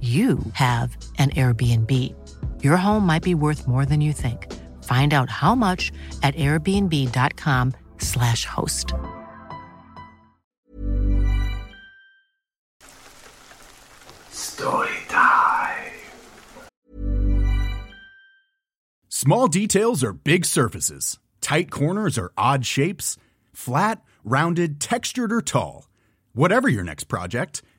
you have an Airbnb. Your home might be worth more than you think. Find out how much at airbnb.com/slash host. Story time. Small details are big surfaces. Tight corners are odd shapes. Flat, rounded, textured, or tall. Whatever your next project,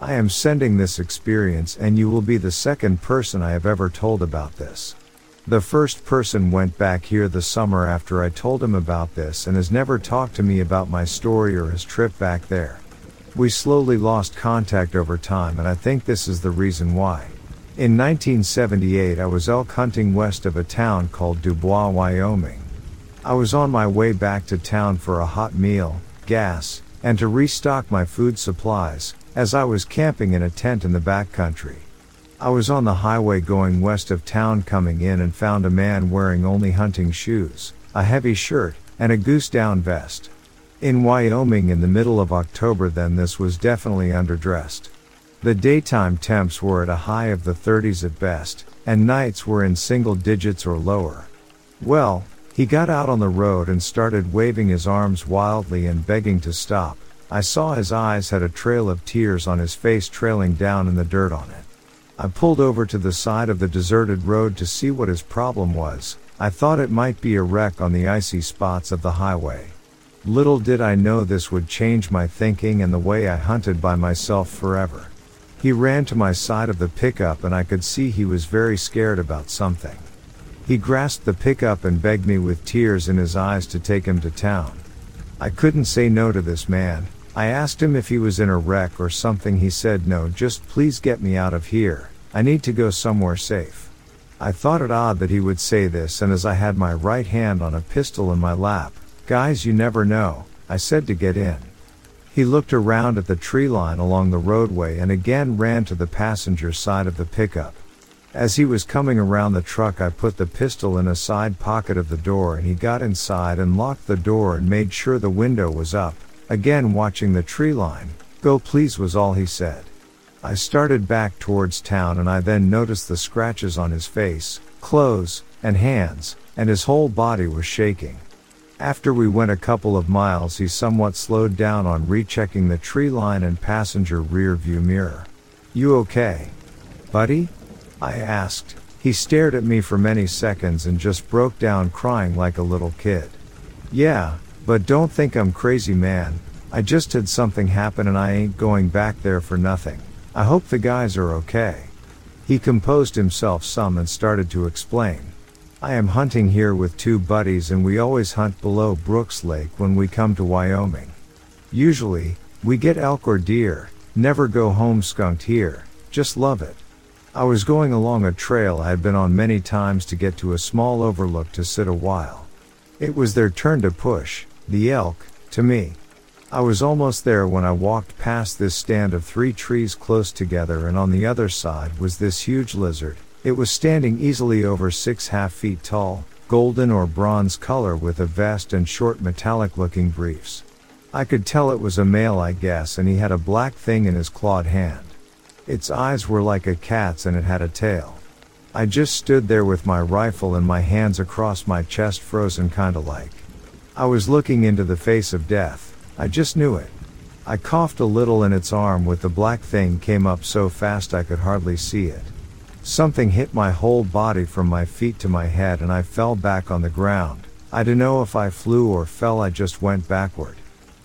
I am sending this experience and you will be the second person I have ever told about this. The first person went back here the summer after I told him about this and has never talked to me about my story or his trip back there. We slowly lost contact over time and I think this is the reason why. In 1978 I was elk hunting west of a town called Dubois, Wyoming. I was on my way back to town for a hot meal, gas, and to restock my food supplies, as I was camping in a tent in the backcountry. I was on the highway going west of town coming in and found a man wearing only hunting shoes, a heavy shirt, and a goose down vest. In Wyoming in the middle of October then this was definitely underdressed. The daytime temps were at a high of the 30s at best, and nights were in single digits or lower. Well, he got out on the road and started waving his arms wildly and begging to stop. I saw his eyes had a trail of tears on his face trailing down in the dirt on it. I pulled over to the side of the deserted road to see what his problem was. I thought it might be a wreck on the icy spots of the highway. Little did I know this would change my thinking and the way I hunted by myself forever. He ran to my side of the pickup and I could see he was very scared about something. He grasped the pickup and begged me with tears in his eyes to take him to town. I couldn't say no to this man. I asked him if he was in a wreck or something. He said no, just please get me out of here. I need to go somewhere safe. I thought it odd that he would say this, and as I had my right hand on a pistol in my lap, guys, you never know, I said to get in. He looked around at the tree line along the roadway and again ran to the passenger side of the pickup. As he was coming around the truck, I put the pistol in a side pocket of the door and he got inside and locked the door and made sure the window was up. Again watching the tree line. Go please was all he said. I started back towards town and I then noticed the scratches on his face, clothes, and hands, and his whole body was shaking. After we went a couple of miles, he somewhat slowed down on rechecking the tree line and passenger rear view mirror. You okay? Buddy? I asked. He stared at me for many seconds and just broke down crying like a little kid. Yeah, but don't think I'm crazy man. I just had something happen and I ain't going back there for nothing. I hope the guys are okay. He composed himself some and started to explain. I am hunting here with two buddies and we always hunt below Brooks Lake when we come to Wyoming. Usually, we get elk or deer, never go home skunked here, just love it. I was going along a trail I had been on many times to get to a small overlook to sit a while. It was their turn to push, the elk, to me. I was almost there when I walked past this stand of three trees close together and on the other side was this huge lizard. It was standing easily over six half feet tall, golden or bronze color with a vest and short metallic looking briefs. I could tell it was a male I guess and he had a black thing in his clawed hand. Its eyes were like a cat's and it had a tail. I just stood there with my rifle and my hands across my chest frozen kinda like. I was looking into the face of death. I just knew it. I coughed a little and its arm with the black thing came up so fast I could hardly see it. Something hit my whole body from my feet to my head and I fell back on the ground. I don't know if I flew or fell, I just went backward.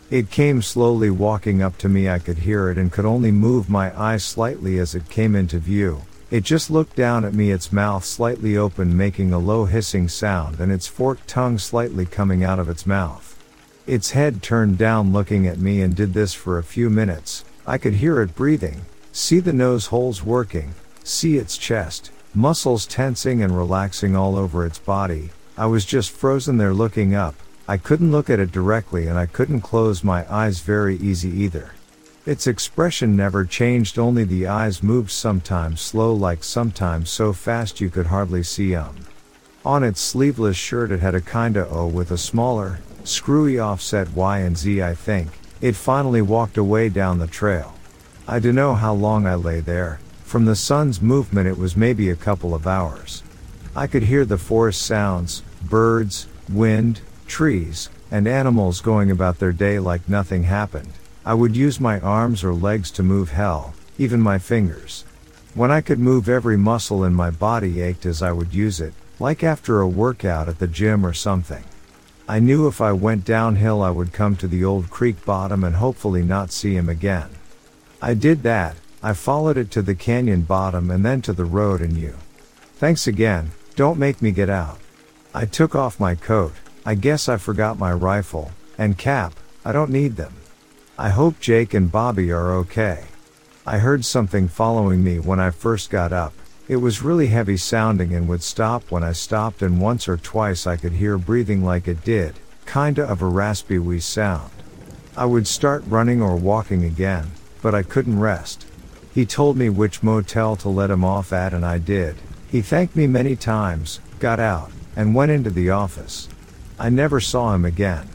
It came slowly walking up to me, I could hear it and could only move my eyes slightly as it came into view. It just looked down at me, its mouth slightly open, making a low hissing sound, and its forked tongue slightly coming out of its mouth. Its head turned down looking at me and did this for a few minutes. I could hear it breathing, see the nose holes working, see its chest, muscles tensing and relaxing all over its body. I was just frozen there looking up. I couldn't look at it directly and I couldn't close my eyes very easy either. Its expression never changed, only the eyes moved sometimes slow like sometimes so fast you could hardly see see 'em. On its sleeveless shirt it had a kinda O with a smaller, Screwy offset Y and Z I think. It finally walked away down the trail. I dunno how long I lay there. From the sun's movement it was maybe a couple of hours. I could hear the forest sounds, birds, wind, trees, and animals going about their day like nothing happened. I would use my arms or legs to move hell, even my fingers. When I could move every muscle in my body ached as I would use it, like after a workout at the gym or something. I knew if I went downhill I would come to the old creek bottom and hopefully not see him again. I did that, I followed it to the canyon bottom and then to the road and you. Thanks again, don't make me get out. I took off my coat, I guess I forgot my rifle, and cap, I don't need them. I hope Jake and Bobby are okay. I heard something following me when I first got up. It was really heavy sounding and would stop when I stopped and once or twice I could hear breathing like it did, kinda of a raspy wee sound. I would start running or walking again, but I couldn't rest. He told me which motel to let him off at and I did. He thanked me many times, got out, and went into the office. I never saw him again.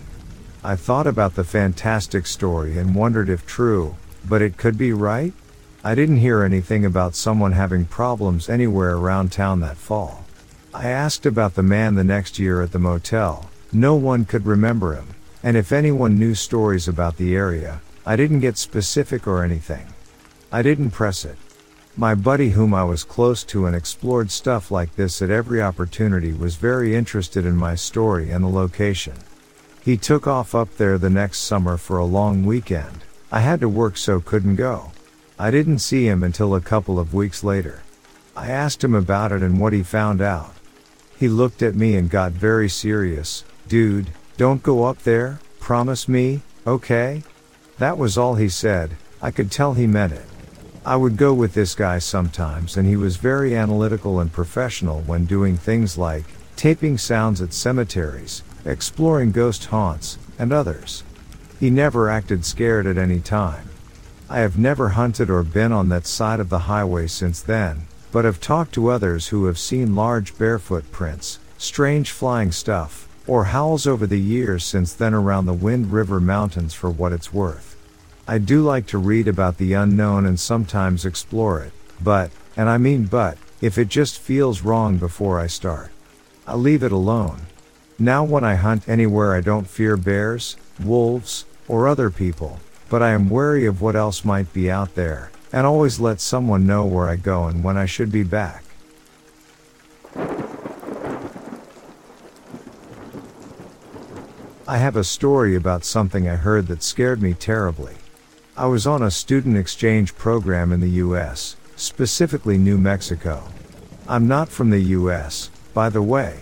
I thought about the fantastic story and wondered if true, but it could be right? I didn't hear anything about someone having problems anywhere around town that fall. I asked about the man the next year at the motel. No one could remember him. And if anyone knew stories about the area, I didn't get specific or anything. I didn't press it. My buddy whom I was close to and explored stuff like this at every opportunity was very interested in my story and the location. He took off up there the next summer for a long weekend. I had to work so couldn't go. I didn't see him until a couple of weeks later. I asked him about it and what he found out. He looked at me and got very serious. Dude, don't go up there, promise me, okay? That was all he said, I could tell he meant it. I would go with this guy sometimes and he was very analytical and professional when doing things like taping sounds at cemeteries, exploring ghost haunts, and others. He never acted scared at any time. I have never hunted or been on that side of the highway since then, but have talked to others who have seen large barefoot prints, strange flying stuff, or howls over the years since then around the Wind River Mountains for what it's worth. I do like to read about the unknown and sometimes explore it, but, and I mean but, if it just feels wrong before I start, I leave it alone. Now when I hunt anywhere I don't fear bears, wolves, or other people, but I am wary of what else might be out there, and always let someone know where I go and when I should be back. I have a story about something I heard that scared me terribly. I was on a student exchange program in the US, specifically New Mexico. I'm not from the US, by the way.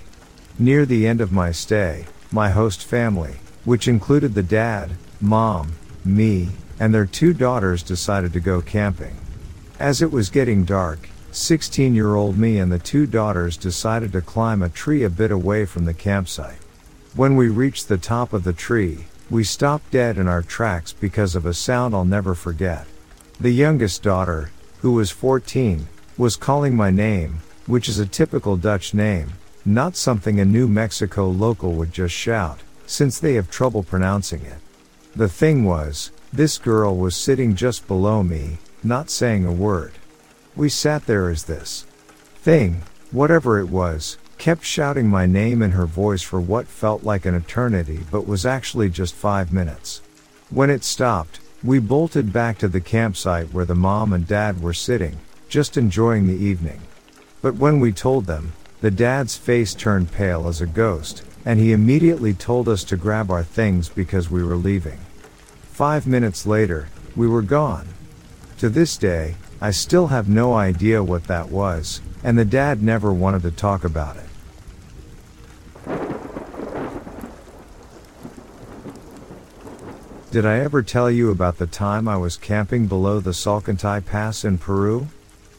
Near the end of my stay, my host family, which included the dad, mom, me, and their two daughters decided to go camping. As it was getting dark, 16 year old me and the two daughters decided to climb a tree a bit away from the campsite. When we reached the top of the tree, we stopped dead in our tracks because of a sound I'll never forget. The youngest daughter, who was 14, was calling my name, which is a typical Dutch name, not something a New Mexico local would just shout, since they have trouble pronouncing it. The thing was, this girl was sitting just below me, not saying a word. We sat there as this thing, whatever it was, kept shouting my name in her voice for what felt like an eternity but was actually just five minutes. When it stopped, we bolted back to the campsite where the mom and dad were sitting, just enjoying the evening. But when we told them, the dad's face turned pale as a ghost, and he immediately told us to grab our things because we were leaving. Five minutes later, we were gone. To this day, I still have no idea what that was, and the dad never wanted to talk about it. Did I ever tell you about the time I was camping below the Salcantay Pass in Peru?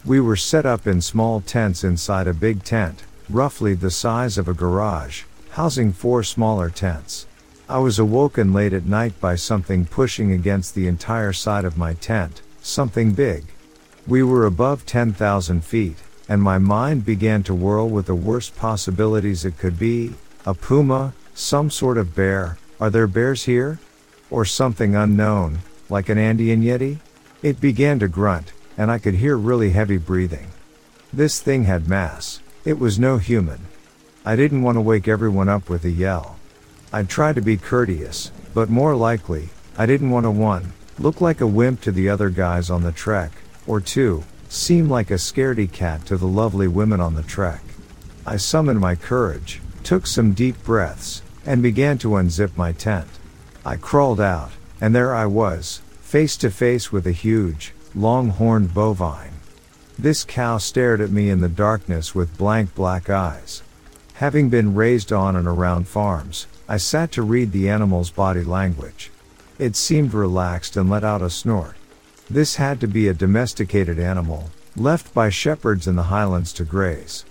We were set up in small tents inside a big tent, roughly the size of a garage, housing four smaller tents. I was awoken late at night by something pushing against the entire side of my tent, something big. We were above 10,000 feet, and my mind began to whirl with the worst possibilities it could be a puma, some sort of bear, are there bears here? or something unknown, like an Andean Yeti? It began to grunt, and I could hear really heavy breathing. This thing had mass. It was no human. I didn't want to wake everyone up with a yell. I tried to be courteous, but more likely, I didn't want to one, look like a wimp to the other guys on the trek, or two, seem like a scaredy cat to the lovely women on the trek. I summoned my courage, took some deep breaths, and began to unzip my tent. I crawled out, and there I was, face to face with a huge, long-horned bovine. This cow stared at me in the darkness with blank black eyes. Having been raised on and around farms, I sat to read the animal's body language. It seemed relaxed and let out a snort. This had to be a domesticated animal, left by shepherds in the highlands to graze.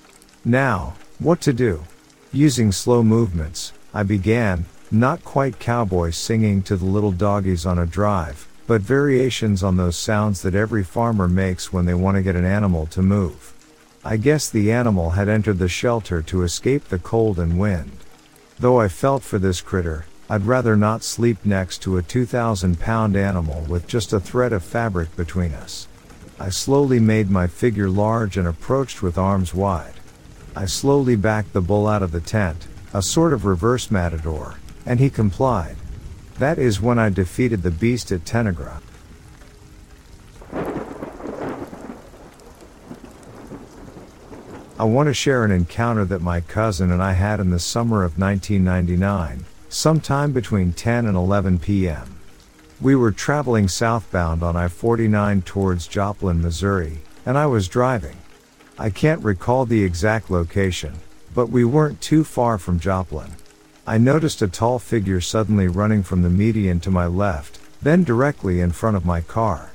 Now, what to do? Using slow movements, I began, not quite cowboy singing to the little doggies on a drive, but variations on those sounds that every farmer makes when they want to get an animal to move. I guess the animal had entered the shelter to escape the cold and wind. Though I felt for this critter, I'd rather not sleep next to a 2,000 pound animal with just a thread of fabric between us. I slowly made my figure large and approached with arms wide. I slowly backed the bull out of the tent, a sort of reverse matador, and he complied. That is when I defeated the beast at Tenegra. I want to share an encounter that my cousin and I had in the summer of 1999, sometime between 10 and 11 p.m. We were traveling southbound on I 49 towards Joplin, Missouri, and I was driving. I can't recall the exact location, But we weren't too far from Joplin. I noticed a tall figure suddenly running from the median to my left, then directly in front of my car.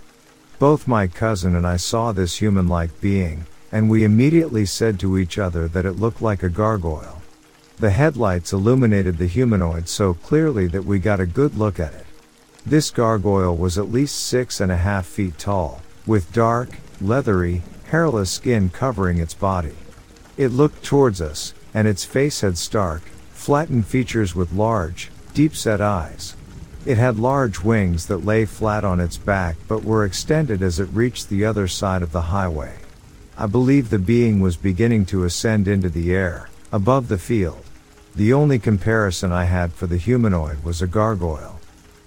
Both my cousin and I saw this human-like being, and we immediately said to each other that it looked like a gargoyle. The headlights illuminated the humanoid so clearly that we got a good look at it. This gargoyle was at least six and a half feet tall, with dark, leathery, hairless skin covering its body. It looked towards us, and its face had stark, flattened features with large, deep set eyes. It had large wings that lay flat on its back but were extended as it reached the other side of the highway. I believe the being was beginning to ascend into the air, above the field. The only comparison I had for the humanoid was a gargoyle.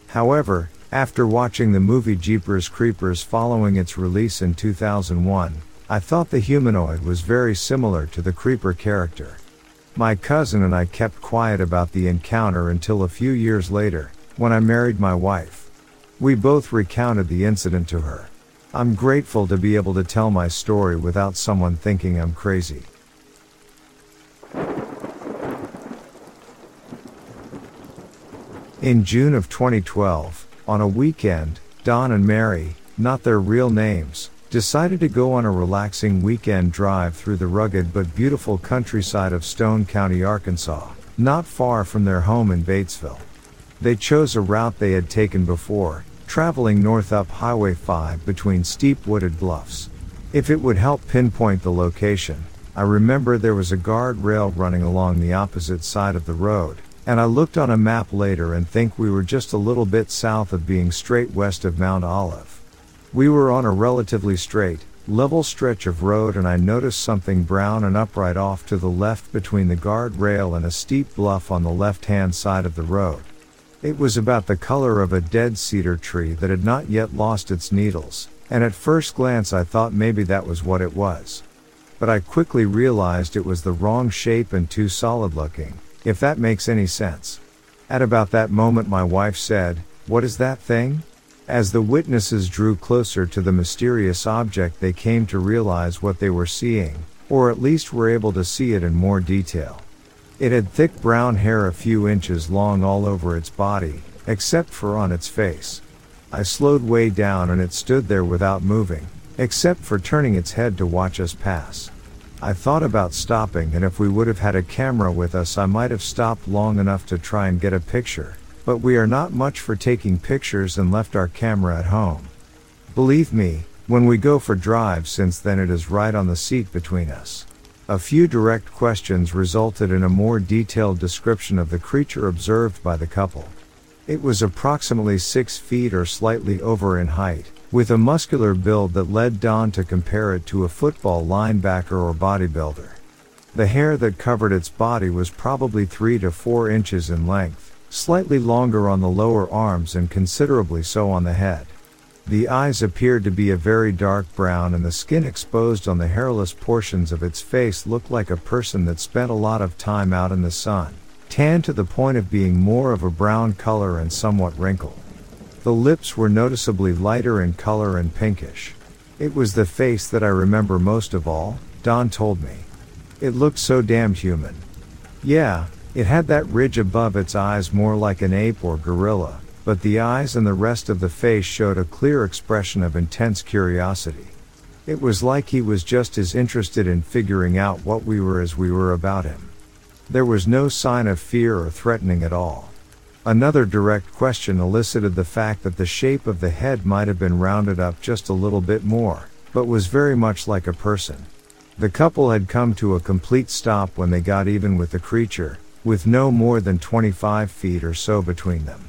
However, after watching the movie Jeepers Creepers following its release in 2001, I thought the humanoid was very similar to the creeper character. My cousin and I kept quiet about the encounter until a few years later, when I married my wife. We both recounted the incident to her. I'm grateful to be able to tell my story without someone thinking I'm crazy. In June of 2012, on a weekend, Don and Mary, not their real names, decided to go on a relaxing weekend drive through the rugged but beautiful countryside of Stone County, Arkansas, not far from their home in Batesville. They chose a route they had taken before, traveling north up Highway 5 between steep wooded bluffs. If it would help pinpoint the location, I remember there was a guard rail running along the opposite side of the road, and I looked on a map later and think we were just a little bit south of being straight west of Mount Olive. We were on a relatively straight, level stretch of road and I noticed something brown and upright off to the left between the guard rail and a steep bluff on the left hand side of the road. It was about the color of a dead cedar tree that had not yet lost its needles, and at first glance I thought maybe that was what it was. But I quickly realized it was the wrong shape and too solid looking, if that makes any sense. At about that moment my wife said, What is that thing? As the witnesses drew closer to the mysterious object, they came to realize what they were seeing, or at least were able to see it in more detail. It had thick brown hair a few inches long all over its body, except for on its face. I slowed way down and it stood there without moving, except for turning its head to watch us pass. I thought about stopping and if we would have had a camera with us I might have stopped long enough to try and get a picture, but we are not much for taking pictures and left our camera at home. Believe me, when we go for drives since then it is right on the seat between us. A few direct questions resulted in a more detailed description of the creature observed by the couple. It was approximately 6 feet or slightly over in height, with a muscular build that led Don to compare it to a football linebacker or bodybuilder. The hair that covered its body was probably 3 to 4 inches in length slightly longer on the lower arms and considerably so on the head. The eyes appeared to be a very dark brown and the skin exposed on the hairless portions of its face looked like a person that spent a lot of time out in the sun, tan to the point of being more of a brown color and somewhat wrinkled. The lips were noticeably lighter in color and pinkish. It was the face that I remember most of all, Don told me. It looked so damned human. Yeah, it had that ridge above its eyes more like an ape or gorilla, but the eyes and the rest of the face showed a clear expression of intense curiosity. It was like he was just as interested in figuring out what we were as we were about him. There was no sign of fear or threatening at all. Another direct question elicited the fact that the shape of the head might have been rounded up just a little bit more, but was very much like a person. The couple had come to a complete stop when they got even with the creature, with no more than 25 feet or so between them.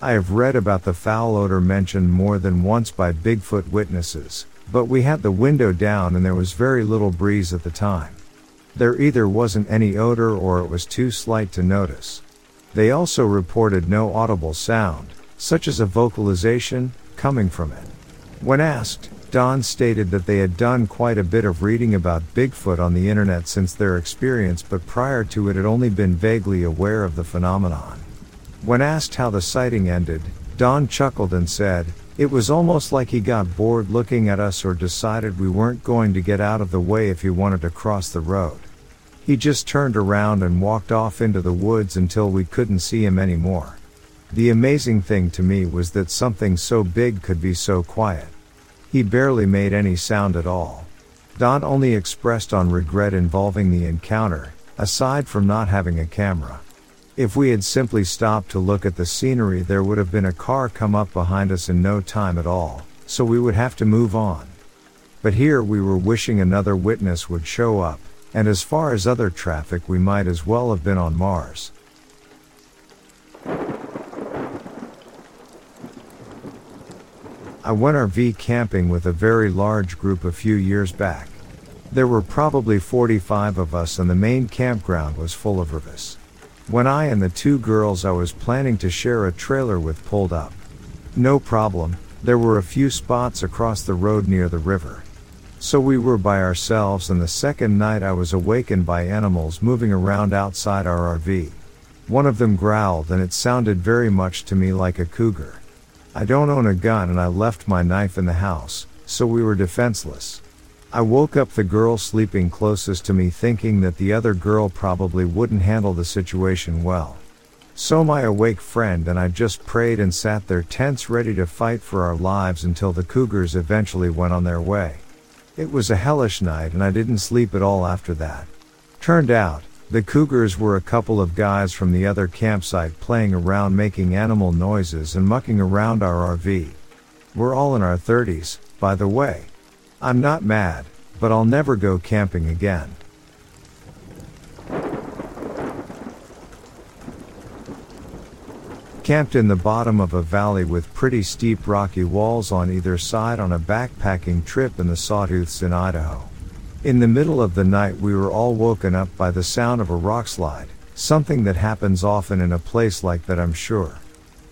I have read about the foul odor mentioned more than once by Bigfoot witnesses, but we had the window down and there was very little breeze at the time. There either wasn't any odor or it was too slight to notice. They also reported no audible sound, such as a vocalization, coming from it. When asked, Don stated that they had done quite a bit of reading about Bigfoot on the internet since their experience, but prior to it had only been vaguely aware of the phenomenon. When asked how the sighting ended, Don chuckled and said, It was almost like he got bored looking at us or decided we weren't going to get out of the way if he wanted to cross the road. He just turned around and walked off into the woods until we couldn't see him anymore. The amazing thing to me was that something so big could be so quiet. He barely made any sound at all. Don only expressed on regret involving the encounter, aside from not having a camera. If we had simply stopped to look at the scenery, there would have been a car come up behind us in no time at all, so we would have to move on. But here we were wishing another witness would show up, and as far as other traffic, we might as well have been on Mars. I went RV camping with a very large group a few years back. There were probably 45 of us, and the main campground was full of RVs. When I and the two girls I was planning to share a trailer with pulled up. No problem, there were a few spots across the road near the river. So we were by ourselves and the second night I was awakened by animals moving around outside our RV. One of them growled and it sounded very much to me like a cougar. I don't own a gun and I left my knife in the house, so we were defenseless. I woke up the girl sleeping closest to me thinking that the other girl probably wouldn't handle the situation well. So my awake friend and I just prayed and sat there tense ready to fight for our lives until the cougars eventually went on their way. It was a hellish night and I didn't sleep at all after that. Turned out, the cougars were a couple of guys from the other campsite playing around making animal noises and mucking around our RV. We're all in our 30s, by the way. I'm not mad, but I'll never go camping again. Camped in the bottom of a valley with pretty steep rocky walls on either side on a backpacking trip in the Sawtooths in Idaho. In the middle of the night, we were all woken up by the sound of a rock slide, something that happens often in a place like that, I'm sure.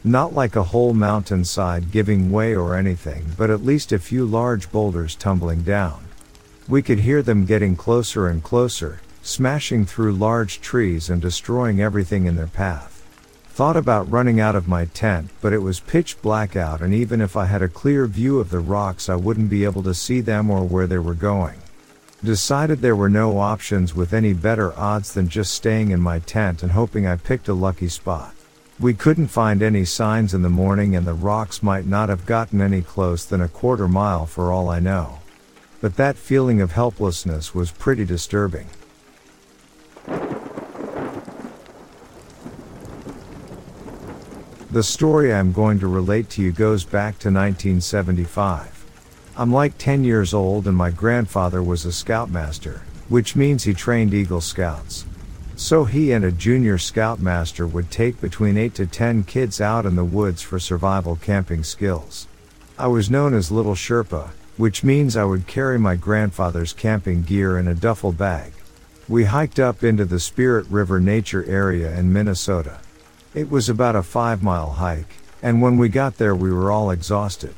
Not like a whole mountainside giving way or anything, but at least a few large boulders tumbling down. We could hear them getting closer and closer, smashing through large trees and destroying everything in their path. Thought about running out of my tent, but it was pitch black out, and even if I had a clear view of the rocks, I wouldn't be able to see them or where they were going. Decided there were no options with any better odds than just staying in my tent and hoping I picked a lucky spot. We couldn't find any signs in the morning and the rocks might not have gotten any close than a quarter mile for all I know. But that feeling of helplessness was pretty disturbing. The story I'm going to relate to you goes back to 1975. I'm like 10 years old and my grandfather was a scoutmaster, which means he trained Eagle Scouts. So he and a junior scoutmaster would take between 8 to 10 kids out in the woods for survival camping skills. I was known as Little Sherpa, which means I would carry my grandfather's camping gear in a duffel bag. We hiked up into the Spirit River Nature area in Minnesota. It was about a five mile hike, and when we got there we were all exhausted.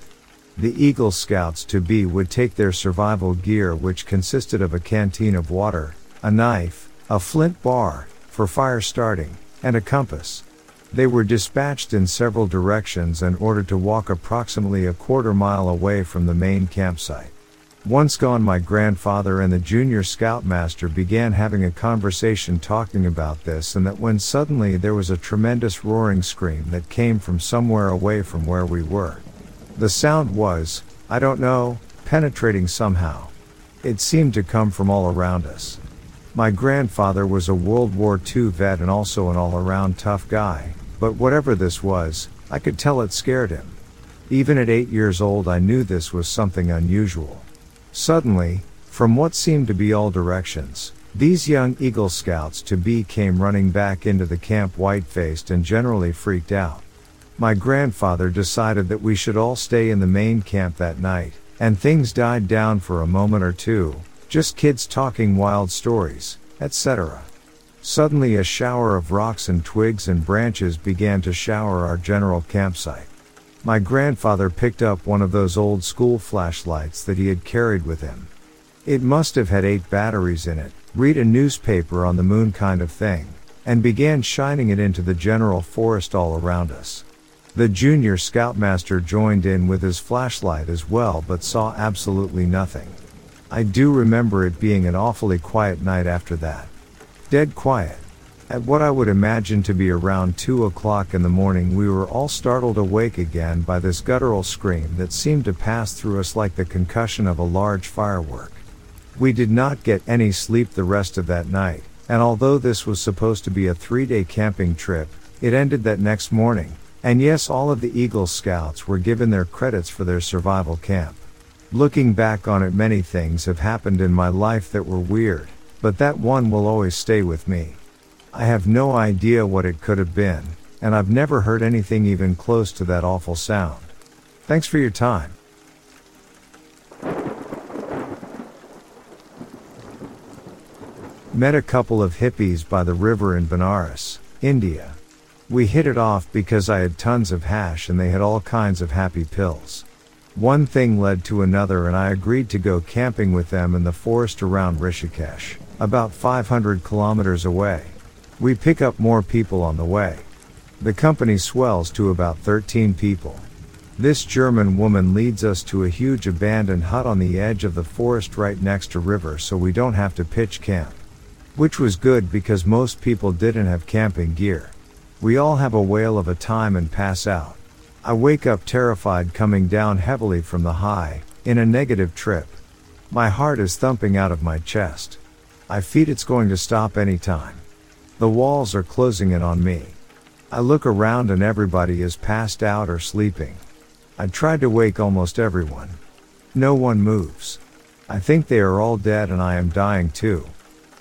The Eagle Scouts to be would take their survival gear which consisted of a canteen of water, a knife, a flint bar, for fire starting, and a compass. They were dispatched in several directions and ordered to walk approximately a quarter mile away from the main campsite. Once gone, my grandfather and the junior scoutmaster began having a conversation talking about this, and that when suddenly there was a tremendous roaring scream that came from somewhere away from where we were. The sound was, I don't know, penetrating somehow. It seemed to come from all around us. My grandfather was a World War II vet and also an all around tough guy, but whatever this was, I could tell it scared him. Even at eight years old, I knew this was something unusual. Suddenly, from what seemed to be all directions, these young Eagle Scouts to be came running back into the camp white faced and generally freaked out. My grandfather decided that we should all stay in the main camp that night, and things died down for a moment or two, just kids talking wild stories, etc. Suddenly a shower of rocks and twigs and branches began to shower our general campsite. My grandfather picked up one of those old school flashlights that he had carried with him. It must have had eight batteries in it, read a newspaper on the moon kind of thing, and began shining it into the general forest all around us. The junior scoutmaster joined in with his flashlight as well but saw absolutely nothing. I do remember it being an awfully quiet night after that. Dead quiet. At what I would imagine to be around 2 o'clock in the morning, we were all startled awake again by this guttural scream that seemed to pass through us like the concussion of a large firework. We did not get any sleep the rest of that night, and although this was supposed to be a three day camping trip, it ended that next morning. And yes, all of the Eagle Scouts were given their credits for their survival camp. Looking back on it, many things have happened in my life that were weird, but that one will always stay with me. I have no idea what it could have been, and I've never heard anything even close to that awful sound. Thanks for your time. Met a couple of hippies by the river in Benares, India. We hit it off because I had tons of hash and they had all kinds of happy pills. One thing led to another and I agreed to go camping with them in the forest around Rishikesh, about 500 kilometers away. We pick up more people on the way. The company swells to about 13 people. This German woman leads us to a huge abandoned hut on the edge of the forest right next to river so we don't have to pitch camp. Which was good because most people didn't have camping gear. We all have a whale of a time and pass out. I wake up terrified coming down heavily from the high, in a negative trip. My heart is thumping out of my chest. I feed it's going to stop anytime. The walls are closing in on me. I look around and everybody is passed out or sleeping. I tried to wake almost everyone. No one moves. I think they are all dead and I am dying too.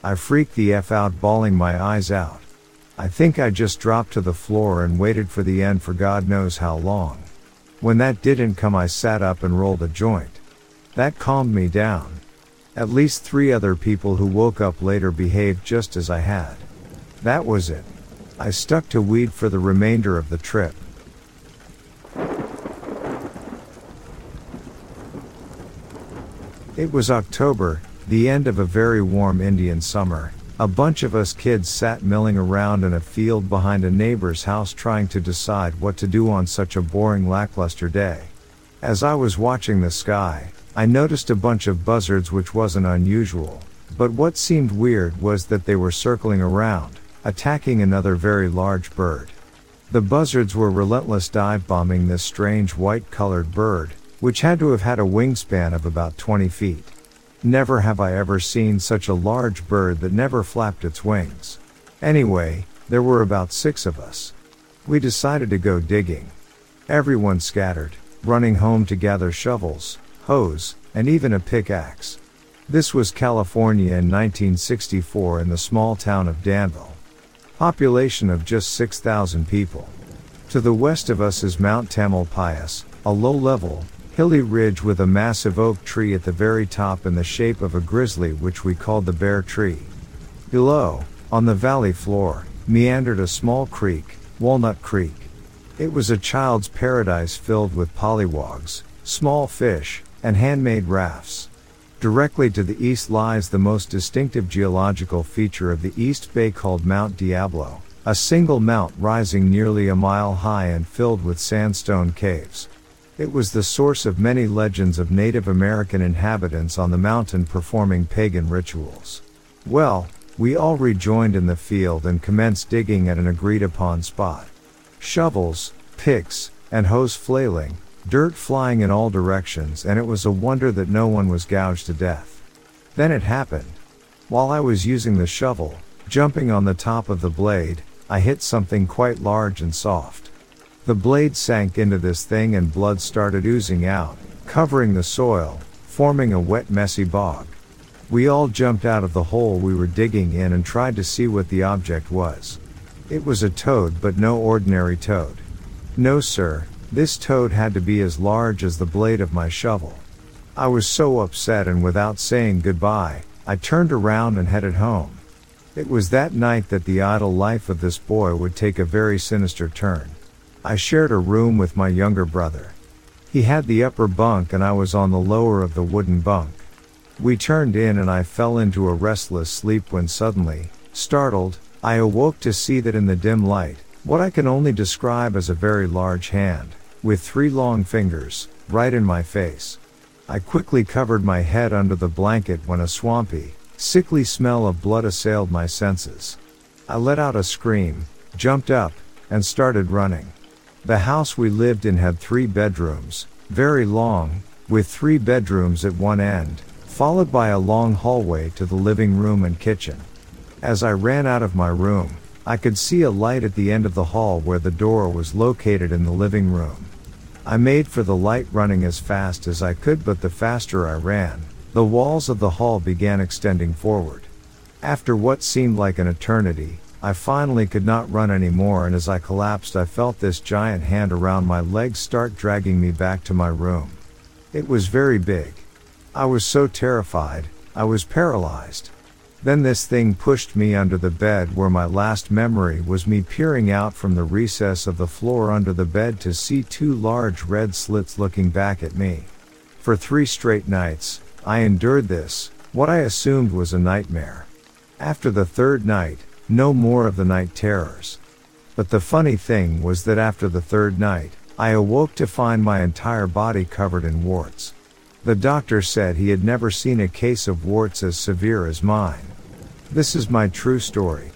I freak the F out bawling my eyes out. I think I just dropped to the floor and waited for the end for God knows how long. When that didn't come I sat up and rolled a joint. That calmed me down. At least three other people who woke up later behaved just as I had. That was it. I stuck to weed for the remainder of the trip. It was October, the end of a very warm Indian summer. A bunch of us kids sat milling around in a field behind a neighbor's house trying to decide what to do on such a boring lackluster day. As I was watching the sky, I noticed a bunch of buzzards which wasn't unusual, but what seemed weird was that they were circling around, attacking another very large bird. The buzzards were relentless dive bombing this strange white colored bird, which had to have had a wingspan of about 20 feet. Never have I ever seen such a large bird that never flapped its wings. Anyway, there were about six of us. We decided to go digging. Everyone scattered, running home to gather shovels, hose, and even a pickaxe. This was California in 1964 in the small town of Danville. Population of just 6,000 people. To the west of us is Mount Tamalpais, a low-level, hilly ridge with a massive oak tree at the very top in the shape of a grizzly which we called the bear tree. Below, on the valley floor, meandered a small creek, Walnut Creek. It was a child's paradise filled with pollywogs, small fish, and handmade rafts. Directly to the east lies the most distinctive geological feature of the East Bay called Mount Diablo, a single mount rising nearly a mile high and filled with sandstone caves. It was the source of many legends of Native American inhabitants on the mountain performing pagan rituals. Well, we all rejoined in the field and commenced digging at an agreed upon spot. Shovels, picks, and hose flailing, dirt flying in all directions, and it was a wonder that no one was gouged to death. Then it happened. While I was using the shovel, jumping on the top of the blade, I hit something quite large and soft. The blade sank into this thing and blood started oozing out, covering the soil, forming a wet messy bog. We all jumped out of the hole we were digging in and tried to see what the object was. It was a toad but no ordinary toad. No sir, this toad had to be as large as the blade of my shovel. I was so upset and without saying goodbye, I turned around and headed home. It was that night that the idle life of this boy would take a very sinister turn. I shared a room with my younger brother. He had the upper bunk and I was on the lower of the wooden bunk. We turned in and I fell into a restless sleep when suddenly, startled, I awoke to see that in the dim light, what I can only describe as a very large hand, with three long fingers, right in my face. I quickly covered my head under the blanket when a swampy, Sickly smell of blood assailed my senses. I let out a scream, jumped up, and started running. The house we lived in had three bedrooms, very long, with three bedrooms at one end, followed by a long hallway to the living room and kitchen. As I ran out of my room, I could see a light at the end of the hall where the door was located in the living room. I made for the light running as fast as I could, but the faster I ran, the walls of the hall began extending forward. After what seemed like an eternity, I finally could not run anymore, and as I collapsed, I felt this giant hand around my legs start dragging me back to my room. It was very big. I was so terrified, I was paralyzed. Then this thing pushed me under the bed where my last memory was me peering out from the recess of the floor under the bed to see two large red slits looking back at me. For three straight nights, I endured this, what I assumed was a nightmare. After the third night, no more of the night terrors. But the funny thing was that after the third night, I awoke to find my entire body covered in warts. The doctor said he had never seen a case of warts as severe as mine. This is my true story.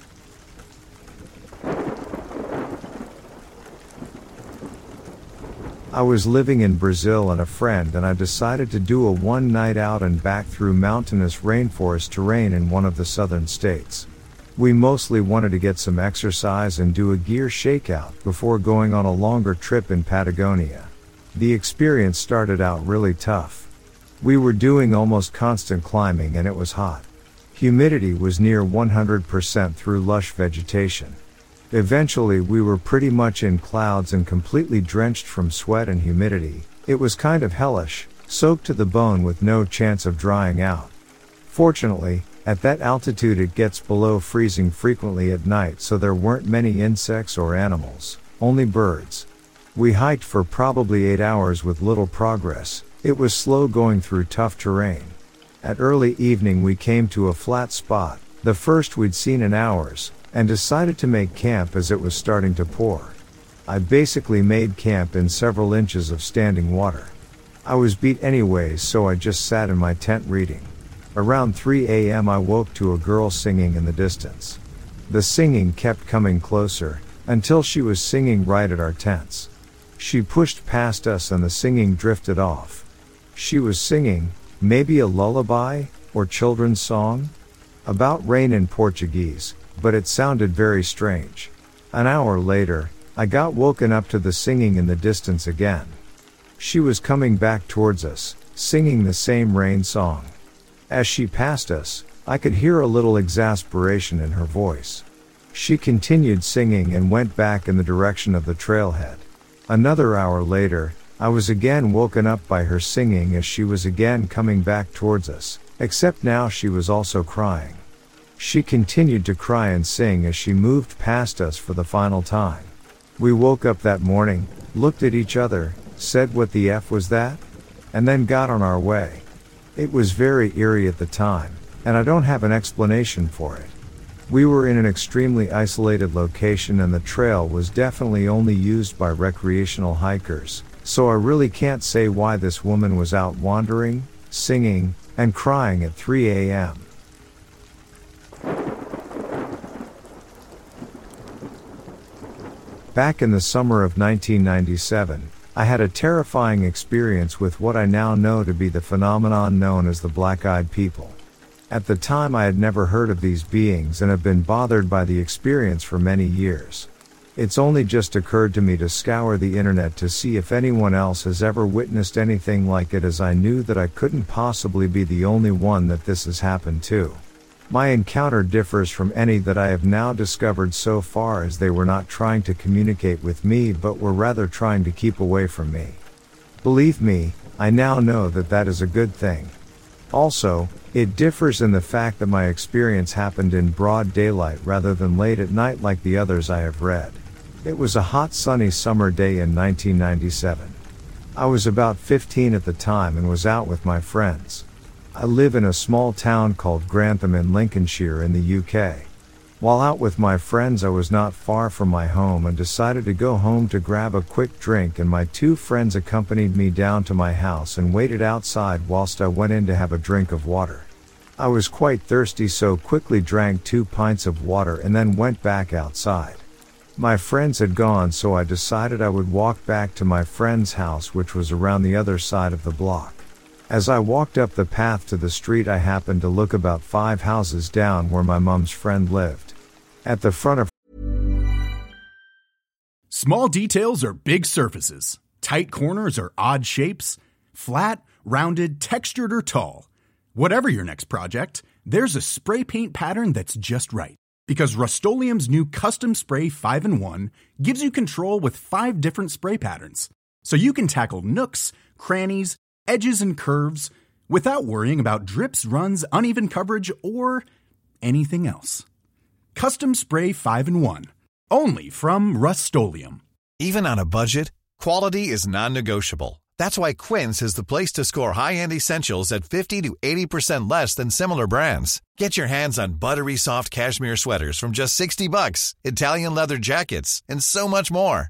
I was living in Brazil and a friend and I decided to do a one night out and back through mountainous rainforest terrain in one of the southern states. We mostly wanted to get some exercise and do a gear shakeout before going on a longer trip in Patagonia. The experience started out really tough. We were doing almost constant climbing and it was hot. Humidity was near 100% through lush vegetation. Eventually we were pretty much in clouds and completely drenched from sweat and humidity. It was kind of hellish, soaked to the bone with no chance of drying out. Fortunately, at that altitude it gets below freezing frequently at night so there weren't many insects or animals, only birds. We hiked for probably 8 hours with little progress, it was slow going through tough terrain. At early evening we came to a flat spot, the first we'd seen in hours, and decided to make camp as it was starting to pour. I basically made camp in several inches of standing water. I was beat anyways so I just sat in my tent reading. Around 3 a.m. I woke to a girl singing in the distance. The singing kept coming closer, until she was singing right at our tents. She pushed past us and the singing drifted off. She was singing, Maybe a lullaby, or children's song? About rain in Portuguese, but it sounded very strange. An hour later, I got woken up to the singing in the distance again. She was coming back towards us, singing the same rain song. As she passed us, I could hear a little exasperation in her voice. She continued singing and went back in the direction of the trailhead. Another hour later, I was again woken up by her singing as she was again coming back towards us, except now she was also crying. She continued to cry and sing as she moved past us for the final time. We woke up that morning, looked at each other, said what the F was that? And then got on our way. It was very eerie at the time, and I don't have an explanation for it. We were in an extremely isolated location and the trail was definitely only used by recreational hikers, so I really can't say why this woman was out wandering, singing, and crying at 3 a.m. Back in the summer of 1997, I had a terrifying experience with what I now know to be the phenomenon known as the Black Eyed People. At the time I had never heard of these beings and have been bothered by the experience for many years. It's only just occurred to me to scour the internet to see if anyone else has ever witnessed anything like it as I knew that I couldn't possibly be the only one that this has happened to. My encounter differs from any that I have now discovered so far as they were not trying to communicate with me but were rather trying to keep away from me. Believe me, I now know that that is a good thing. Also, it differs in the fact that my experience happened in broad daylight rather than late at night like the others I have read. It was a hot sunny summer day in 1997. I was about 15 at the time and was out with my friends. I live in a small town called Grantham in Lincolnshire in the UK. While out with my friends, I was not far from my home and decided to go home to grab a quick drink, and my two friends accompanied me down to my house and waited outside whilst I went in to have a drink of water. I was quite thirsty so quickly drank two pints of water and then went back outside. My friends had gone so I decided I would walk back to my friend's house which was around the other side of the block. As I walked up the path to the street I happened to look about five houses down where my mom's friend lived. At the front of Small details are big surfaces. Tight corners are odd shapes. Flat, rounded, textured, or tall. Whatever your next project, there's a spray paint pattern that's just right. Because Rust-Oleum new Custom Spray 5 in 1 gives you control with five different spray patterns. So you can tackle nooks, crannies, edges, and curves without worrying about drips, runs, uneven coverage, or anything else. Custom Spray 5 in 1. Only from Rust-Oleum Even on a budget, quality is non negotiable. That's why Quince is the place to score high end essentials at 50 to 80% less than similar brands. Get your hands on buttery soft cashmere sweaters from just 60 bucks, Italian leather jackets, and so much more.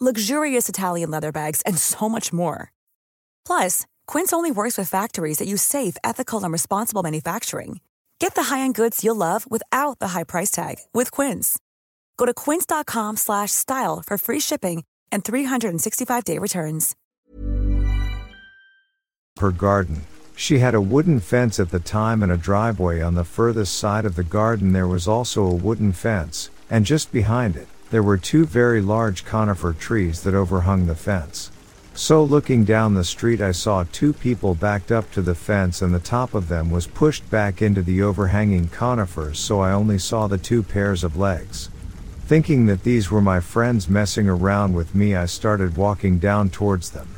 luxurious Italian leather bags, and so much more. Plus, Quince only works with factories that use safe, ethical, and responsible manufacturing. Get the high-end goods you'll love without the high price tag with Quince. Go to quince.com slash style for free shipping and 365-day returns. her garden. She had a wooden fence at the time and a driveway on the furthest side of the garden there was also a wooden fence, and just behind it, there were two very large conifer trees that overhung the fence. So looking down the street I saw two people backed up to the fence and the top of them was pushed back into the overhanging conifers so I only saw the two pairs of legs. Thinking that these were my friends messing around with me I started walking down towards them.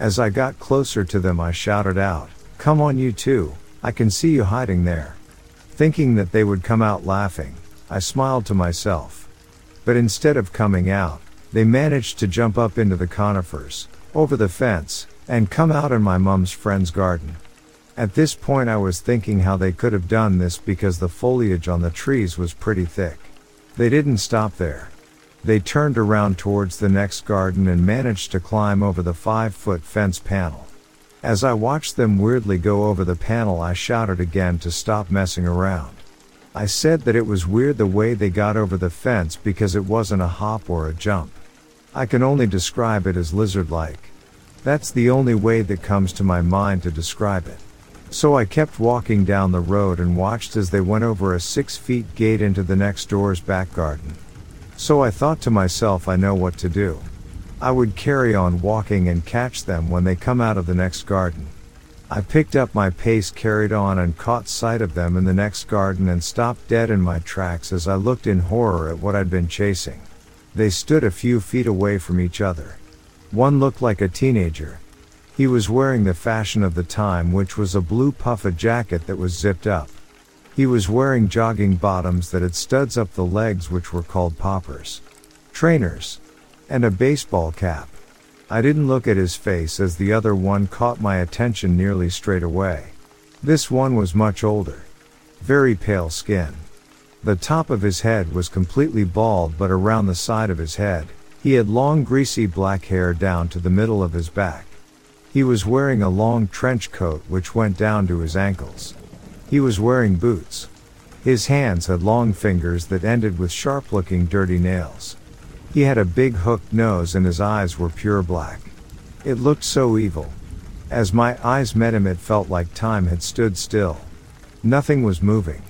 As I got closer to them I shouted out, Come on you two, I can see you hiding there. Thinking that they would come out laughing, I smiled to myself. But instead of coming out, they managed to jump up into the conifers, over the fence, and come out in my mum's friend's garden. At this point I was thinking how they could have done this because the foliage on the trees was pretty thick. They didn't stop there. They turned around towards the next garden and managed to climb over the five foot fence panel. As I watched them weirdly go over the panel, I shouted again to stop messing around. I said that it was weird the way they got over the fence because it wasn't a hop or a jump. I can only describe it as lizard like. That's the only way that comes to my mind to describe it. So I kept walking down the road and watched as they went over a six feet gate into the next door's back garden. So I thought to myself, I know what to do. I would carry on walking and catch them when they come out of the next garden. I picked up my pace, carried on, and caught sight of them in the next garden and stopped dead in my tracks as I looked in horror at what I'd been chasing. They stood a few feet away from each other. One looked like a teenager, he was wearing the fashion of the time which was a blue puffa jacket that was zipped up. He was wearing jogging bottoms that had studs up the legs which were called poppers. Trainers. And a baseball cap. I didn't look at his face as the other one caught my attention nearly straight away. This one was much older. Very pale skin. The top of his head was completely bald but around the side of his head, he had long greasy black hair down to the middle of his back. He was wearing a long trench coat which went down to his ankles. He was wearing boots. His hands had long fingers that ended with sharp looking dirty nails. He had a big hooked nose and his eyes were pure black. It looked so evil. As my eyes met him, it felt like time had stood still. Nothing was moving.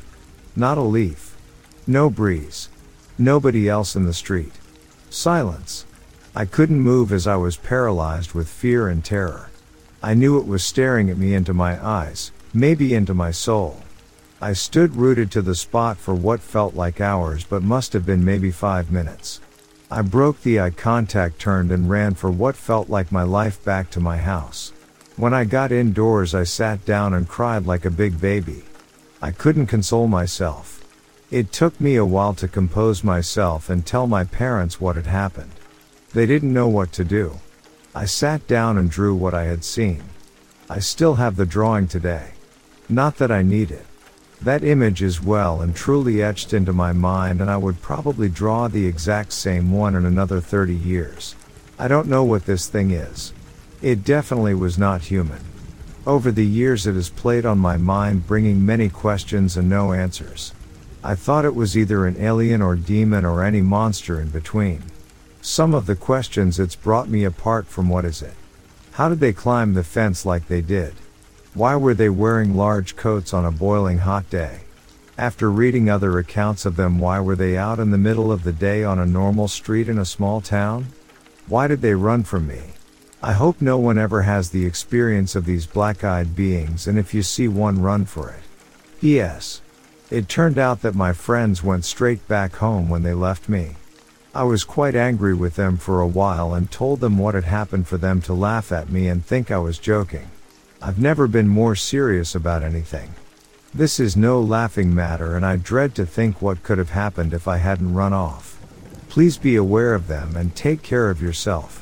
Not a leaf. No breeze. Nobody else in the street. Silence. I couldn't move as I was paralyzed with fear and terror. I knew it was staring at me into my eyes, maybe into my soul. I stood rooted to the spot for what felt like hours but must have been maybe five minutes. I broke the eye contact, turned and ran for what felt like my life back to my house. When I got indoors, I sat down and cried like a big baby. I couldn't console myself. It took me a while to compose myself and tell my parents what had happened. They didn't know what to do. I sat down and drew what I had seen. I still have the drawing today. Not that I need it. That image is well and truly etched into my mind and I would probably draw the exact same one in another 30 years. I don't know what this thing is. It definitely was not human. Over the years it has played on my mind bringing many questions and no answers. I thought it was either an alien or demon or any monster in between. Some of the questions it's brought me apart from what is it? How did they climb the fence like they did? Why were they wearing large coats on a boiling hot day? After reading other accounts of them, why were they out in the middle of the day on a normal street in a small town? Why did they run from me? I hope no one ever has the experience of these black eyed beings, and if you see one, run for it. P.S. It turned out that my friends went straight back home when they left me. I was quite angry with them for a while and told them what had happened for them to laugh at me and think I was joking. I've never been more serious about anything. This is no laughing matter and I dread to think what could have happened if I hadn't run off. Please be aware of them and take care of yourself.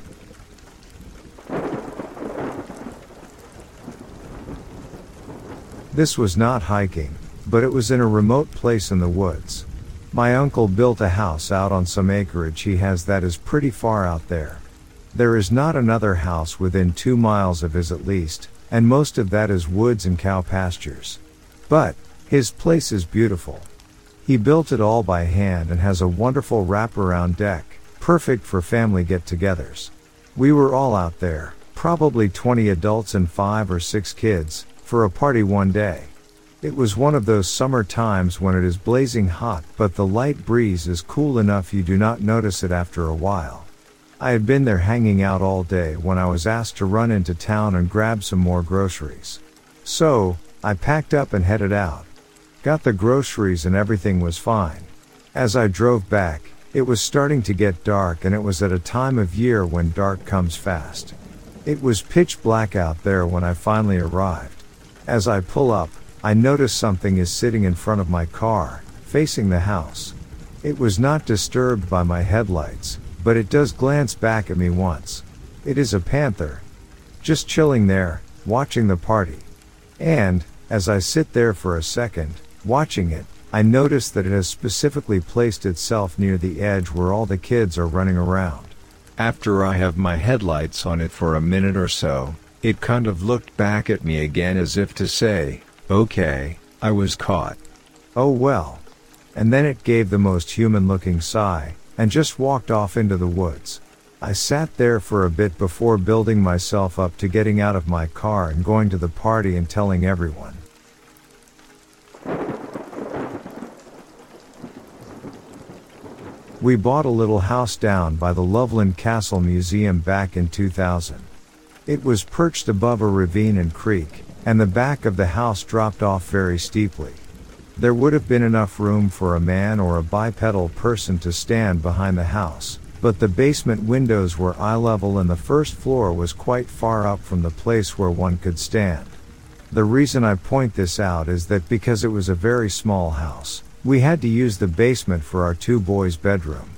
This was not hiking, but it was in a remote place in the woods. My uncle built a house out on some acreage he has that is pretty far out there. There is not another house within two miles of his at least, and most of that is woods and cow pastures. But, his place is beautiful. He built it all by hand and has a wonderful wraparound deck, perfect for family get togethers. We were all out there, probably 20 adults and 5 or 6 kids, for a party one day. It was one of those summer times when it is blazing hot, but the light breeze is cool enough you do not notice it after a while. I had been there hanging out all day when I was asked to run into town and grab some more groceries. So, I packed up and headed out. Got the groceries and everything was fine. As I drove back, it was starting to get dark and it was at a time of year when dark comes fast. It was pitch black out there when I finally arrived. As I pull up, I notice something is sitting in front of my car, facing the house. It was not disturbed by my headlights, but it does glance back at me once. It is a panther. Just chilling there, watching the party. And, as I sit there for a second, watching it, I notice that it has specifically placed itself near the edge where all the kids are running around. After I have my headlights on it for a minute or so, it kind of looked back at me again as if to say, okay, I was caught. Oh well. And then it gave the most human looking sigh, and just walked off into the woods. I sat there for a bit before building myself up to getting out of my car and going to the party and telling everyone. We bought a little house down by the Loveland Castle Museum back in 2000. It was perched above a ravine and creek, and the back of the house dropped off very steeply. There would have been enough room for a man or a bipedal person to stand behind the house, but the basement windows were eye level and the first floor was quite far up from the place where one could stand. The reason I point this out is that because it was a very small house, we had to use the basement for our two boys' bedroom.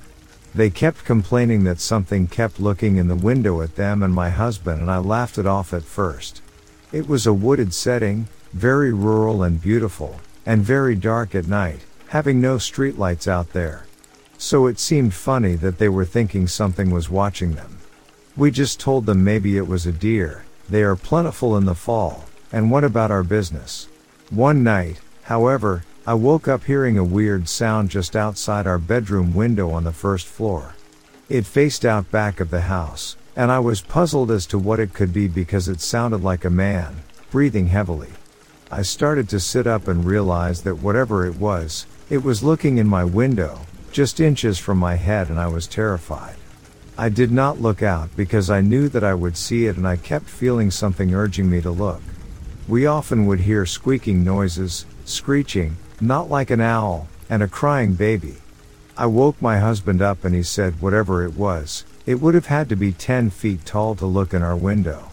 They kept complaining that something kept looking in the window at them and my husband and I laughed it off at first. It was a wooded setting, very rural and beautiful, and very dark at night, having no streetlights out there. So it seemed funny that they were thinking something was watching them. We just told them maybe it was a deer, they are plentiful in the fall, and what about our business? One night, however, I woke up hearing a weird sound just outside our bedroom window on the first floor. It faced out back of the house, and I was puzzled as to what it could be because it sounded like a man, breathing heavily. I started to sit up and realized that whatever it was, it was looking in my window, just inches from my head and I was terrified. I did not look out because I knew that I would see it and I kept feeling something urging me to look. We often would hear squeaking noises, screeching, not like an owl, and a crying baby. I woke my husband up and he said whatever it was, it would have had to be 10 feet tall to look in our window.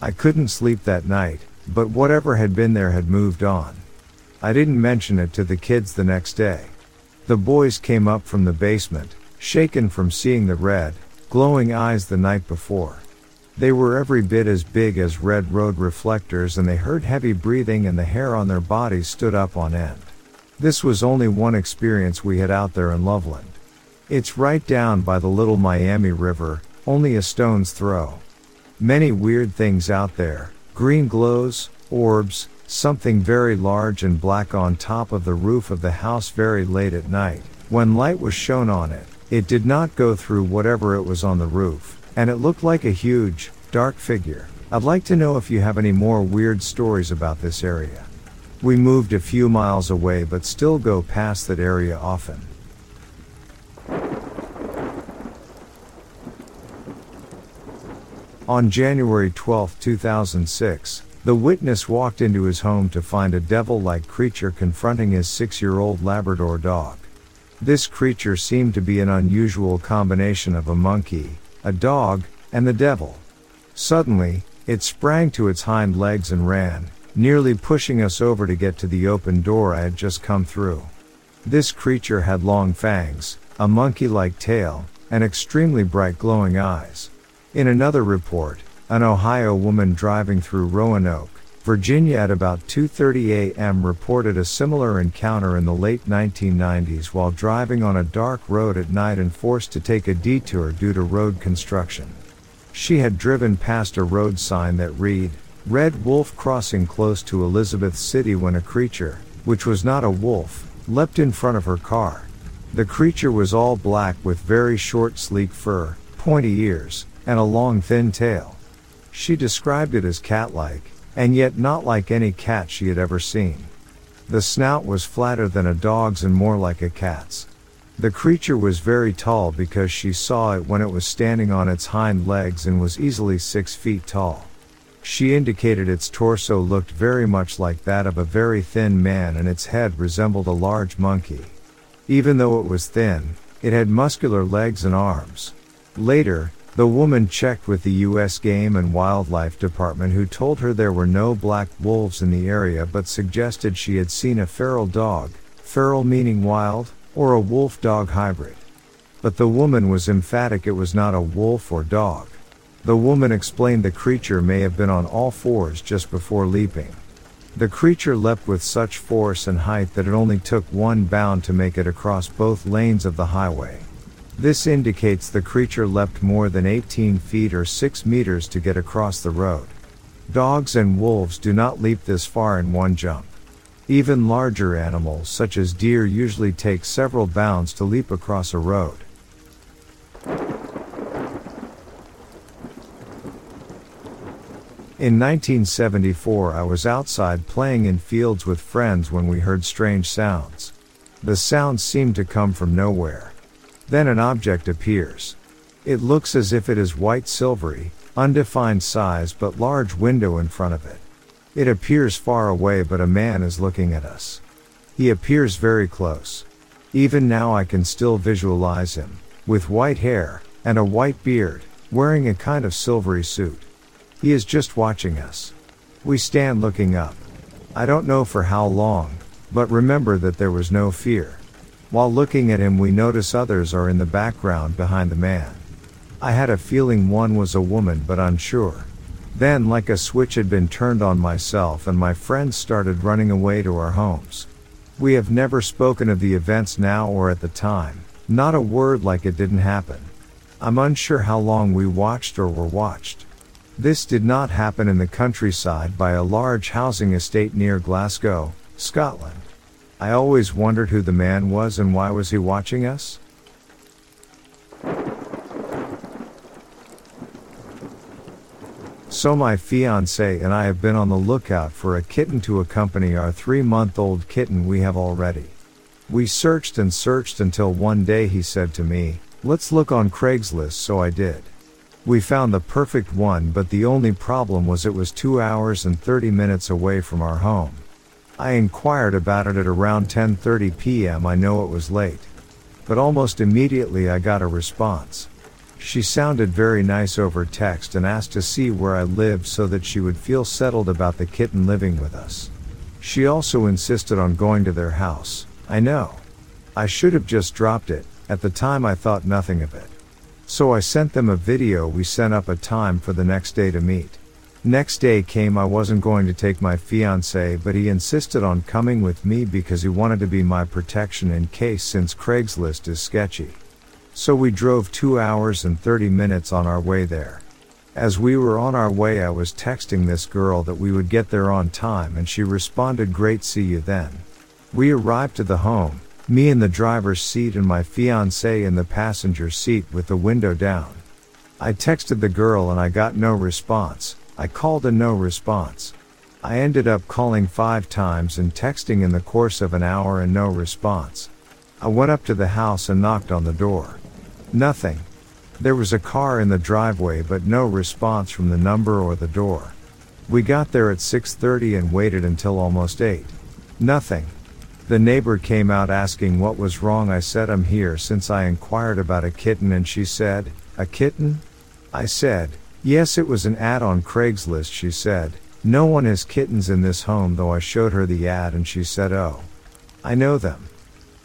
I couldn't sleep that night, but whatever had been there had moved on. I didn't mention it to the kids the next day. The boys came up from the basement, shaken from seeing the red, glowing eyes the night before. They were every bit as big as red road reflectors and they heard heavy breathing and the hair on their bodies stood up on end. This was only one experience we had out there in Loveland. It's right down by the little Miami River, only a stone's throw. Many weird things out there, green glows, orbs, something very large and black on top of the roof of the house very late at night. When light was shone on it, it did not go through whatever it was on the roof, and it looked like a huge, dark figure. I'd like to know if you have any more weird stories about this area. We moved a few miles away but still go past that area often. On January 12, 2006, the witness walked into his home to find a devil like creature confronting his six year old Labrador dog. This creature seemed to be an unusual combination of a monkey, a dog, and the devil. Suddenly, it sprang to its hind legs and ran, nearly pushing us over to get to the open door I had just come through. This creature had long fangs, a monkey-like tail, and extremely bright glowing eyes. In another report, an Ohio woman driving through Roanoke, Virginia at about 2:30 a.m. reported a similar encounter in the late 1990s while driving on a dark road at night and forced to take a detour due to road construction. She had driven past a road sign that read, Red Wolf crossing close to Elizabeth City when a creature, which was not a wolf, leapt in front of her car. The creature was all black with very short sleek fur, pointy ears, and a long thin tail. She described it as cat-like, and yet not like any cat she had ever seen. The snout was flatter than a dog's and more like a cat's. The creature was very tall because she saw it when it was standing on its hind legs and was easily six feet tall. She indicated its torso looked very much like that of a very thin man and its head resembled a large monkey. Even though it was thin, it had muscular legs and arms. Later, the woman checked with the U.S. Game and Wildlife Department who told her there were no black wolves in the area but suggested she had seen a feral dog, feral meaning wild, or a wolf dog hybrid. But the woman was emphatic it was not a wolf or dog. The woman explained the creature may have been on all fours just before leaping. The creature leapt with such force and height that it only took one bound to make it across both lanes of the highway. This indicates the creature leapt more than 18 feet or 6 meters to get across the road. Dogs and wolves do not leap this far in one jump. Even larger animals such as deer usually take several bounds to leap across a road. In 1974 I was outside playing in fields with friends when we heard strange sounds. The sounds seemed to come from nowhere. Then an object appears. It looks as if it is white silvery, undefined size but large window in front of it. It appears far away but a man is looking at us. He appears very close. Even now I can still visualize him, with white hair, and a white beard, wearing a kind of silvery suit. He is just watching us. We stand looking up. I don't know for how long, but remember that there was no fear. While looking at him we notice others are in the background behind the man. I had a feeling one was a woman but unsure. Then like a switch had been turned on myself and my friends started running away to our homes. We have never spoken of the events now or at the time, not a word like it didn't happen. I'm unsure how long we watched or were watched. This did not happen in the countryside by a large housing estate near Glasgow, Scotland. I always wondered who the man was and why was he watching us? So my fiance and I have been on the lookout for a kitten to accompany our three month old kitten we have already. We searched and searched until one day he said to me, let's look on Craigslist so I did. We found the perfect one but the only problem was it was 2 hours and 30 minutes away from our home. I inquired about it at around 10:30 p.m. I know it was late. But almost immediately I got a response. She sounded very nice over text and asked to see where I lived so that she would feel settled about the kitten living with us. She also insisted on going to their house. I know. I should have just dropped it, at the time I thought nothing of it. So I sent them a video we sent up a time for the next day to meet. Next day came I wasn't going to take my fiance but he insisted on coming with me because he wanted to be my protection in case since Craigslist is sketchy. So we drove 2 hours and 30 minutes on our way there. As we were on our way I was texting this girl that we would get there on time and she responded great see you then. We arrived to the home, me in the driver's seat and my fiance in the passenger seat with the window down. I texted the girl and I got no response. I called and no response. I ended up calling five times and texting in the course of an hour and no response. I went up to the house and knocked on the door. Nothing. There was a car in the driveway but no response from the number or the door. We got there at 6:30 and waited until almost 8. Nothing. The neighbor came out asking what was wrong. I said I'm here since I inquired about a kitten and she said, A kitten? I said, Yes, it was an ad on Craigslist. She said, No one has kittens in this home though I showed her the ad and she said, Oh. I know them.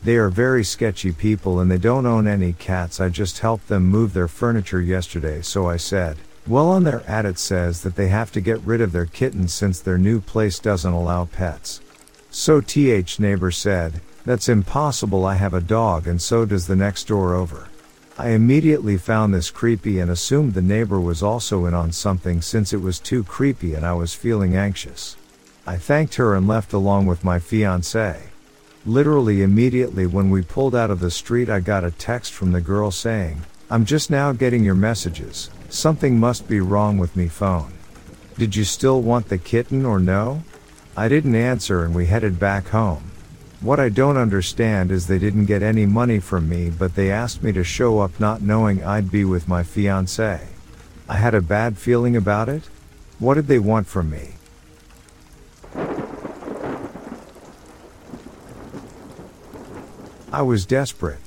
They are very sketchy people and they don't own any cats. I just helped them move their furniture yesterday so I said, well on their ad it says that they have to get rid of their kittens since their new place doesn't allow pets. So TH neighbor said, that's impossible I have a dog and so does the next door over. I immediately found this creepy and assumed the neighbor was also in on something since it was too creepy and I was feeling anxious. I thanked her and left along with my fiance. Literally immediately when we pulled out of the street I got a text from the girl saying, I'm just now getting your messages, something must be wrong with me phone. Did you still want the kitten or no? I didn't answer and we headed back home. What I don't understand is they didn't get any money from me but they asked me to show up not knowing I'd be with my fiance. I had a bad feeling about it. What did they want from me? I was desperate.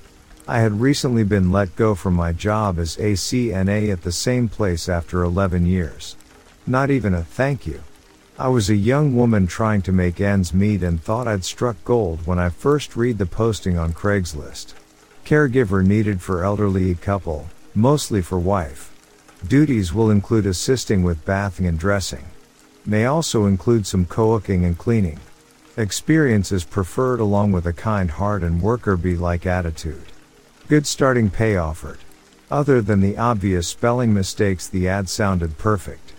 I had recently been let go from my job as a CNA at the same place after 11 years. Not even a thank you. I was a young woman trying to make ends meet and thought I'd struck gold when I first read the posting on Craigslist. Caregiver needed for elderly couple, mostly for wife. Duties will include assisting with bathing and dressing. May also include some cooking and cleaning. Experience is preferred along with a kind heart and worker bee like attitude. Good starting pay offered. Other than the obvious spelling mistakes, the ad sounded perfect.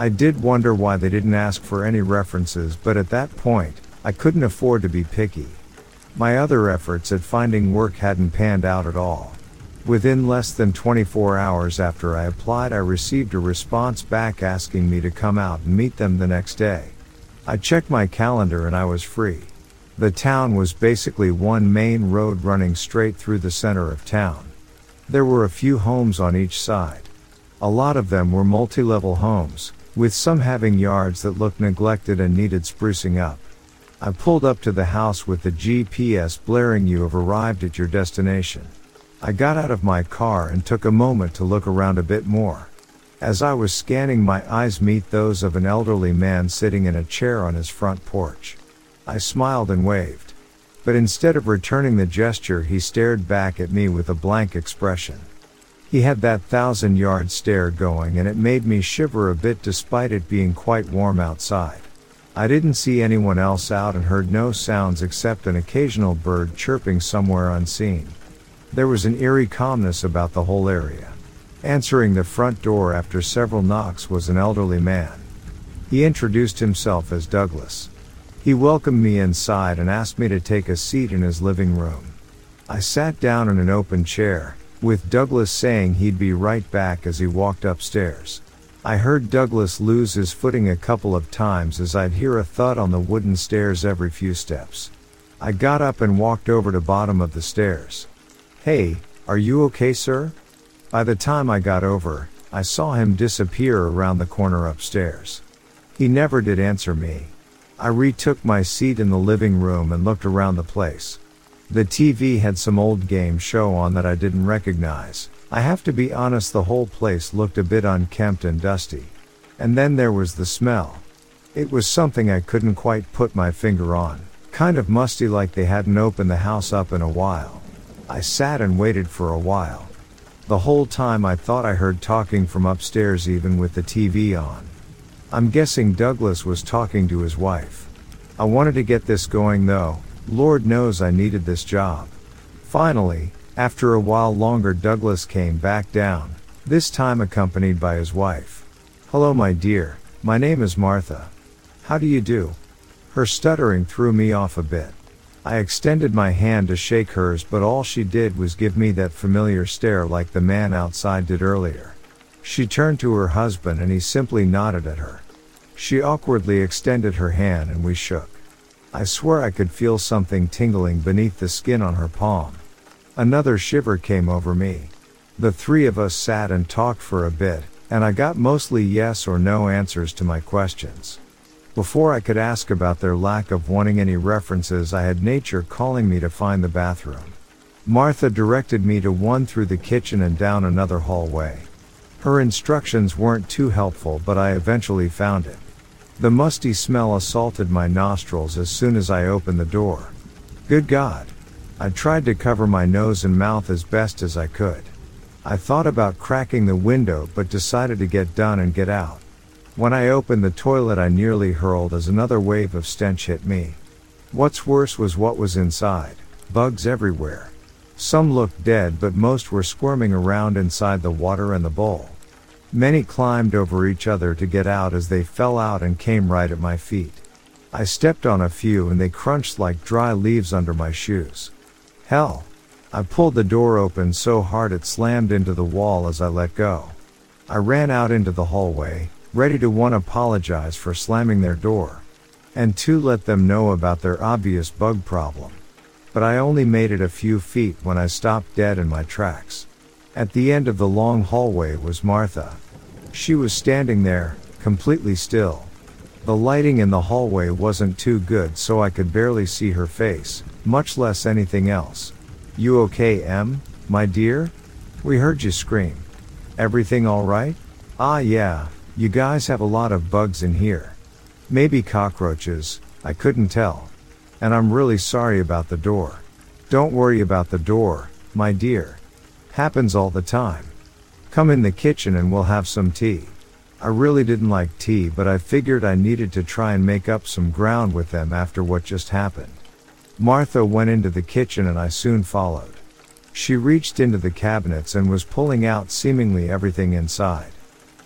I did wonder why they didn't ask for any references, but at that point, I couldn't afford to be picky. My other efforts at finding work hadn't panned out at all. Within less than 24 hours after I applied, I received a response back asking me to come out and meet them the next day. I checked my calendar and I was free. The town was basically one main road running straight through the center of town. There were a few homes on each side. A lot of them were multi-level homes, with some having yards that looked neglected and needed sprucing up. I pulled up to the house with the GPS blaring you have arrived at your destination. I got out of my car and took a moment to look around a bit more. As I was scanning my eyes meet those of an elderly man sitting in a chair on his front porch. I smiled and waved. But instead of returning the gesture he stared back at me with a blank expression. He had that thousand yard stare going and it made me shiver a bit despite it being quite warm outside. I didn't see anyone else out and heard no sounds except an occasional bird chirping somewhere unseen. There was an eerie calmness about the whole area. Answering the front door after several knocks was an elderly man. He introduced himself as Douglas. He welcomed me inside and asked me to take a seat in his living room. I sat down in an open chair, with Douglas saying he'd be right back as he walked upstairs. I heard Douglas lose his footing a couple of times as I'd hear a thud on the wooden stairs every few steps. I got up and walked over to bottom of the stairs. Hey, are you okay, sir? By the time I got over, I saw him disappear around the corner upstairs. He never did answer me. I retook my seat in the living room and looked around the place. The TV had some old game show on that I didn't recognize. I have to be honest, the whole place looked a bit unkempt and dusty. And then there was the smell. It was something I couldn't quite put my finger on. kind of musty like they hadn't opened the house up in a while. I sat and waited for a while. The whole time I thought I heard talking from upstairs even with the TV on. I'm guessing Douglas was talking to his wife. I wanted to get this going though, Lord knows I needed this job. Finally, after a while longer Douglas came back down, this time accompanied by his wife. Hello my dear, my name is Martha. How do you do? Her stuttering threw me off a bit. I extended my hand to shake hers but all she did was give me that familiar stare like the man outside did earlier. She turned to her husband and he simply nodded at her. She awkwardly extended her hand and we shook. I swear I could feel something tingling beneath the skin on her palm. Another shiver came over me. The three of us sat and talked for a bit, and I got mostly yes or no answers to my questions. Before I could ask about their lack of wanting any references, I had nature calling me to find the bathroom. Martha directed me to one through the kitchen and down another hallway. Her instructions weren't too helpful, but I eventually found it. The musty smell assaulted my nostrils as soon as I opened the door. Good God! I tried to cover my nose and mouth as best as I could. I thought about cracking the window but decided to get done and get out. When I opened the toilet, I nearly hurled as another wave of stench hit me. What's worse was what was inside bugs everywhere. Some looked dead, but most were squirming around inside the water and the bowl. Many climbed over each other to get out as they fell out and came right at my feet. I stepped on a few and they crunched like dry leaves under my shoes. Hell, I pulled the door open so hard it slammed into the wall as I let go. I ran out into the hallway, ready to one apologize for slamming their door, and two let them know about their obvious bug problem. But I only made it a few feet when I stopped dead in my tracks. At the end of the long hallway was Martha. She was standing there, completely still. The lighting in the hallway wasn't too good so I could barely see her face, much less anything else. You okay, Em, my dear? We heard you scream. Everything alright? Ah, yeah, you guys have a lot of bugs in here. Maybe cockroaches, I couldn't tell. And I'm really sorry about the door. Don't worry about the door, my dear. Happens all the time. Come in the kitchen and we'll have some tea. I really didn't like tea, but I figured I needed to try and make up some ground with them after what just happened. Martha went into the kitchen and I soon followed. She reached into the cabinets and was pulling out seemingly everything inside.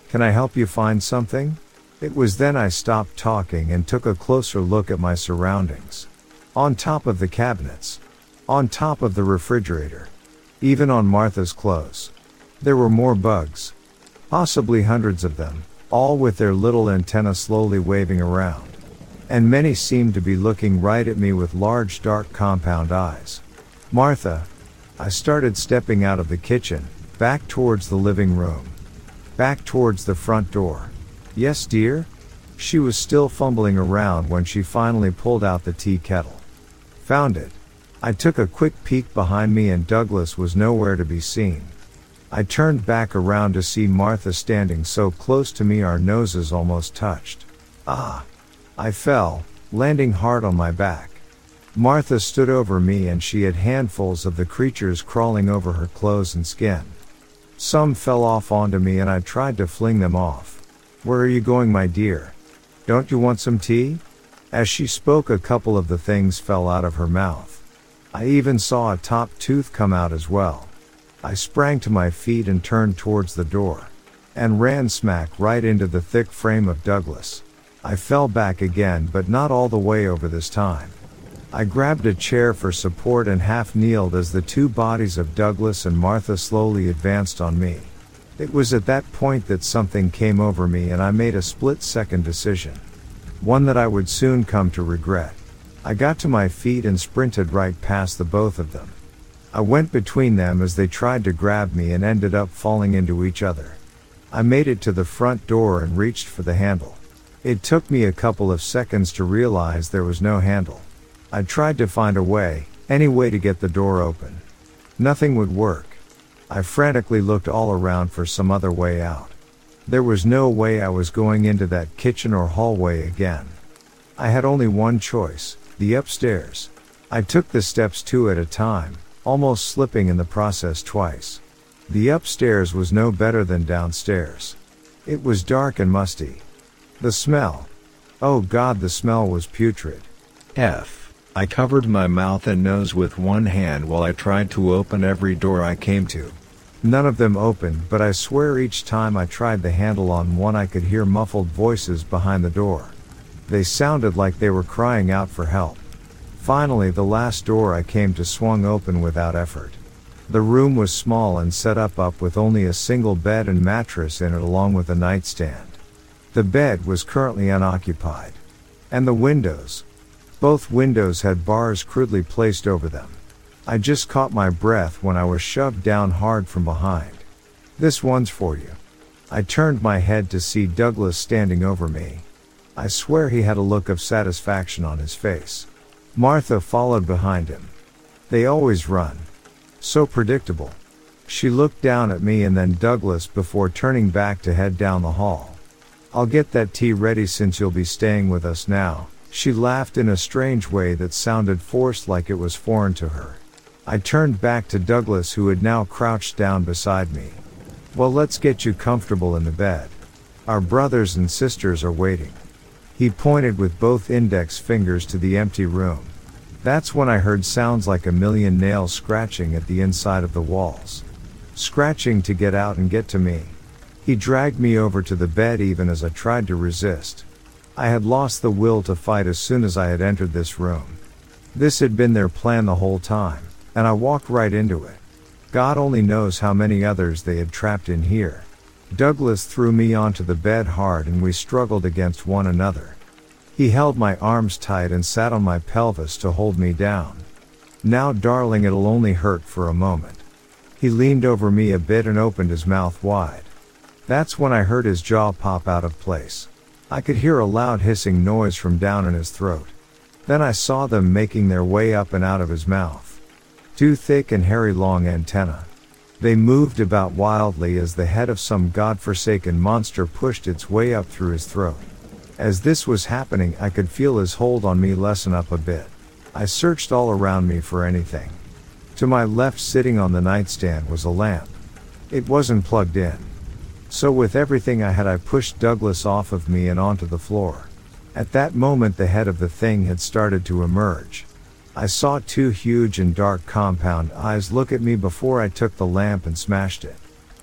Can I help you find something? It was then I stopped talking and took a closer look at my surroundings. On top of the cabinets. On top of the refrigerator. Even on Martha's clothes. There were more bugs. Possibly hundreds of them, all with their little antenna slowly waving around and many seemed to be looking right at me with large dark compound eyes. Martha. I started stepping out of the kitchen, back towards the living room. Back towards the front door. Yes, dear? She was still fumbling around when she finally pulled out the tea kettle. Found it. I took a quick peek behind me and Douglas was nowhere to be seen. I turned back around to see Martha standing so close to me our noses almost touched. Ah, I fell, landing hard on my back. Martha stood over me and she had handfuls of the creatures crawling over her clothes and skin. Some fell off onto me and I tried to fling them off. Where are you going, my dear? Don't you want some tea? As she spoke, a couple of the things fell out of her mouth. I even saw a top tooth come out as well. I sprang to my feet and turned towards the door. And ran smack right into the thick frame of Douglas. I fell back again, but not all the way over this time. I grabbed a chair for support and half kneeled as the two bodies of Douglas and Martha slowly advanced on me. It was at that point that something came over me and I made a split second decision. One that I would soon come to regret. I got to my feet and sprinted right past the both of them. I went between them as they tried to grab me and ended up falling into each other. I made it to the front door and reached for the handle. It took me a couple of seconds to realize there was no handle. I tried to find a way, any way to get the door open. Nothing would work. I frantically looked all around for some other way out. There was no way I was going into that kitchen or hallway again. I had only one choice, The upstairs. I took the steps two at a time, almost slipping in the process twice. The upstairs was no better than downstairs. It was dark and musty. The smell. Oh god, the smell was putrid. F. I covered my mouth and nose with one hand while I tried to open every door I came to. None of them opened, but I swear each time I tried the handle on one I could hear muffled voices behind the door. They sounded like they were crying out for help. Finally, the last door I came to swung open without effort. The room was small and set up up with only a single bed and mattress in it along with a nightstand. The bed was currently unoccupied. And the windows. Both windows had bars crudely placed over them. I just caught my breath when I was shoved down hard from behind. This one's for you. I turned my head to see Douglas standing over me. I swear he had a look of satisfaction on his face. Martha followed behind him. They always run. So predictable. She looked down at me and then Douglas before turning back to head down the hall. I'll get that tea ready since you'll be staying with us now. She laughed in a strange way that sounded forced like it was foreign to her. I turned back to Douglas who had now crouched down beside me. Well, let's get you comfortable in the bed. Our brothers and sisters are waiting. He pointed with both index fingers to the empty room. That's when I heard sounds like a million nails scratching at the inside of the walls. Scratching to get out and get to me. He dragged me over to the bed even as I tried to resist. I had lost the will to fight as soon as I had entered this room. This had been their plan the whole time and I walked right into it. God only knows how many others they had trapped in here. Douglas threw me onto the bed hard and we struggled against one another. He held my arms tight and sat on my pelvis to hold me down. Now darling it'll only hurt for a moment. He leaned over me a bit and opened his mouth wide. That's when I heard his jaw pop out of place. I could hear a loud hissing noise from down in his throat. Then I saw them making their way up and out of his mouth. Two thick and hairy long antennae. They moved about wildly as the head of some god-forsaken monster pushed its way up through his throat. As this was happening, I could feel his hold on me lessen up a bit. I searched all around me for anything. To my left sitting on the nightstand was a lamp. It wasn't plugged in. So with everything I had I pushed Douglas off of me and onto the floor. At that moment the head of the thing had started to emerge. I saw two huge and dark compound eyes look at me before I took the lamp and smashed it.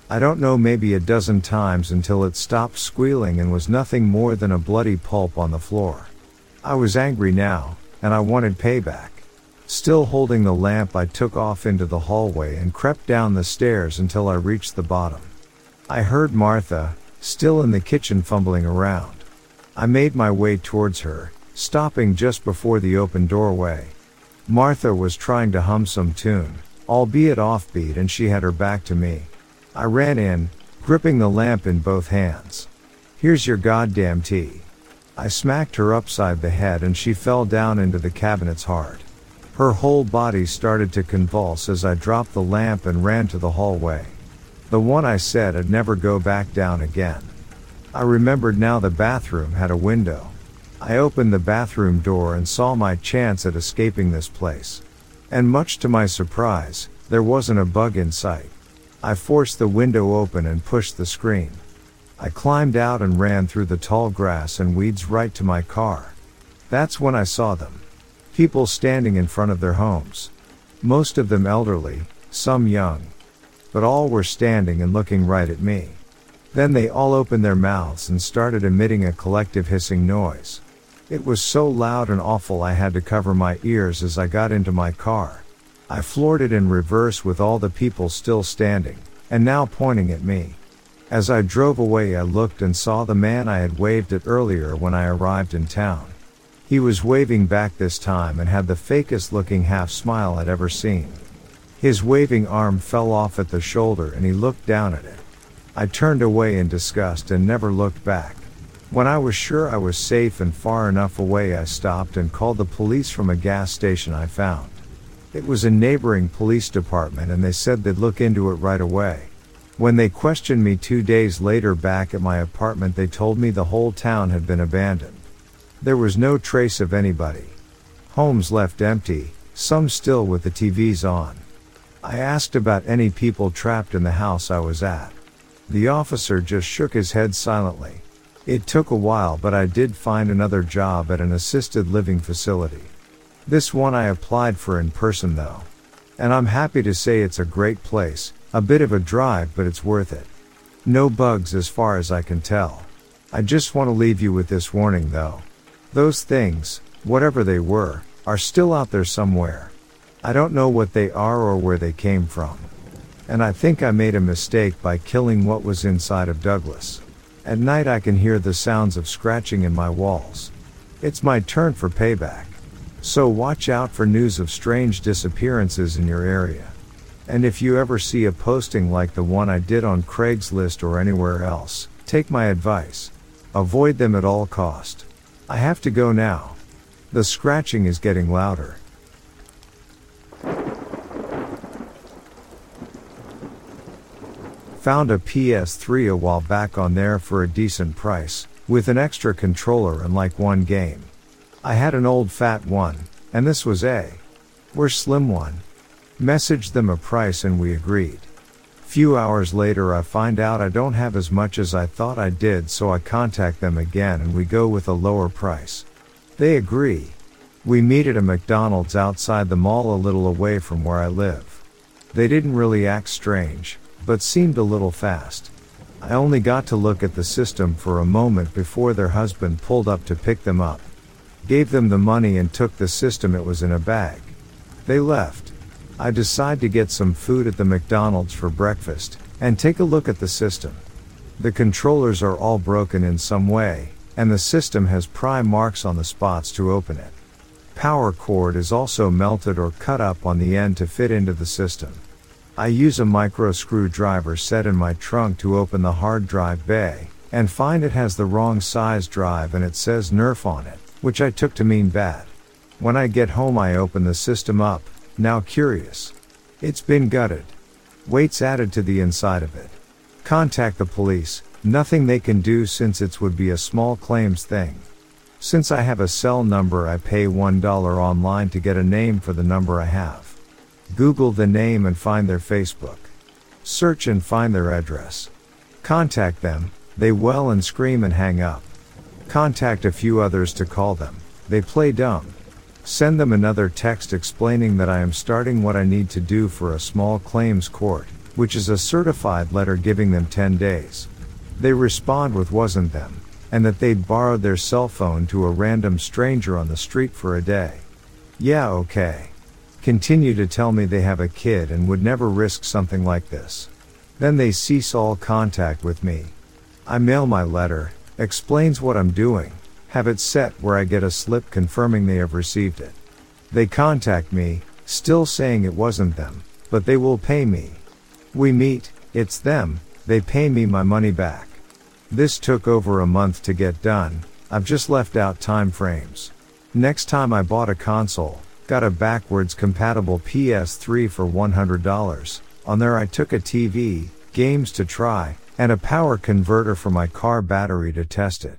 I don't know maybe a dozen times until it stopped squealing and was nothing more than a bloody pulp on the floor. I was angry now, and I wanted payback. Still holding the lamp I took off into the hallway and crept down the stairs until I reached the bottom. I heard Martha, still in the kitchen fumbling around. I made my way towards her, stopping just before the open doorway. Martha was trying to hum some tune, albeit offbeat and she had her back to me. I ran in, gripping the lamp in both hands. Here's your goddamn tea. I smacked her upside the head and she fell down into the cabinets hard. Her whole body started to convulse as I dropped the lamp and ran to the hallway. The one I said I'd never go back down again. I remembered now the bathroom had a window. I opened the bathroom door and saw my chance at escaping this place. And much to my surprise, there wasn't a bug in sight. I forced the window open and pushed the screen. I climbed out and ran through the tall grass and weeds right to my car. That's when I saw them. People standing in front of their homes. Most of them elderly, some young. But all were standing and looking right at me. Then they all opened their mouths and started emitting a collective hissing noise. It was so loud and awful I had to cover my ears as I got into my car. I floored it in reverse with all the people still standing, and now pointing at me. As I drove away I looked and saw the man I had waved at earlier when I arrived in town. He was waving back this time and had the fakest looking half smile I'd ever seen. His waving arm fell off at the shoulder and he looked down at it. I turned away in disgust and never looked back. When I was sure I was safe and far enough away, I stopped and called the police from a gas station I found. It was a neighboring police department and they said they'd look into it right away. When they questioned me two days later back at my apartment, they told me the whole town had been abandoned. There was no trace of anybody. Homes left empty, some still with the TVs on. I asked about any people trapped in the house I was at. The officer just shook his head silently. It took a while, but I did find another job at an assisted living facility. This one I applied for in person though. And I'm happy to say it's a great place, a bit of a drive, but it's worth it. No bugs as far as I can tell. I just want to leave you with this warning though. Those things, whatever they were, are still out there somewhere. I don't know what they are or where they came from. And I think I made a mistake by killing what was inside of Douglas. At night I can hear the sounds of scratching in my walls. It's my turn for payback. So watch out for news of strange disappearances in your area. And if you ever see a posting like the one I did on Craigslist or anywhere else, take my advice. Avoid them at all cost. I have to go now. The scratching is getting louder. Found a PS3 a while back on there for a decent price, with an extra controller and like one game. I had an old fat one, and this was a were slim one. Messaged them a price and we agreed. Few hours later I find out I don't have as much as I thought I did so I contact them again and we go with a lower price. They agree. We meet at a McDonald's outside the mall a little away from where I live. They didn't really act strange, but seemed a little fast. I only got to look at the system for a moment before their husband pulled up to pick them up. Gave them the money and took the system it was in a bag. They left. I decide to get some food at the McDonald's for breakfast and take a look at the system. The controllers are all broken in some way, and the system has pry marks on the spots to open it. Power cord is also melted or cut up on the end to fit into the system. I use a micro screwdriver set in my trunk to open the hard drive bay, and find it has the wrong size drive and it says Nerf on it, which I took to mean bad. When I get home I open the system up, now curious. It's been gutted. Weights added to the inside of it. Contact the police, nothing they can do since it would be a small claims thing. Since I have a cell number I pay $1 online to get a name for the number I have. Google the name and find their Facebook. Search and find their address. Contact them, they well and scream and hang up. Contact a few others to call them, they play dumb. Send them another text explaining that I am starting what I need to do for a small claims court, which is a certified letter giving them 10 days. They respond with wasn't them, and that they'd borrowed their cell phone to a random stranger on the street for a day. Yeah, okay continue to tell me they have a kid and would never risk something like this. Then they cease all contact with me. I mail my letter, explains what I'm doing, have it set where I get a slip confirming they have received it. They contact me, still saying it wasn't them, but they will pay me. We meet, it's them, they pay me my money back. This took over a month to get done, I've just left out time frames. Next time I bought a console, Got a backwards compatible PS3 for $100. On there I took a TV, games to try, and a power converter for my car battery to test it.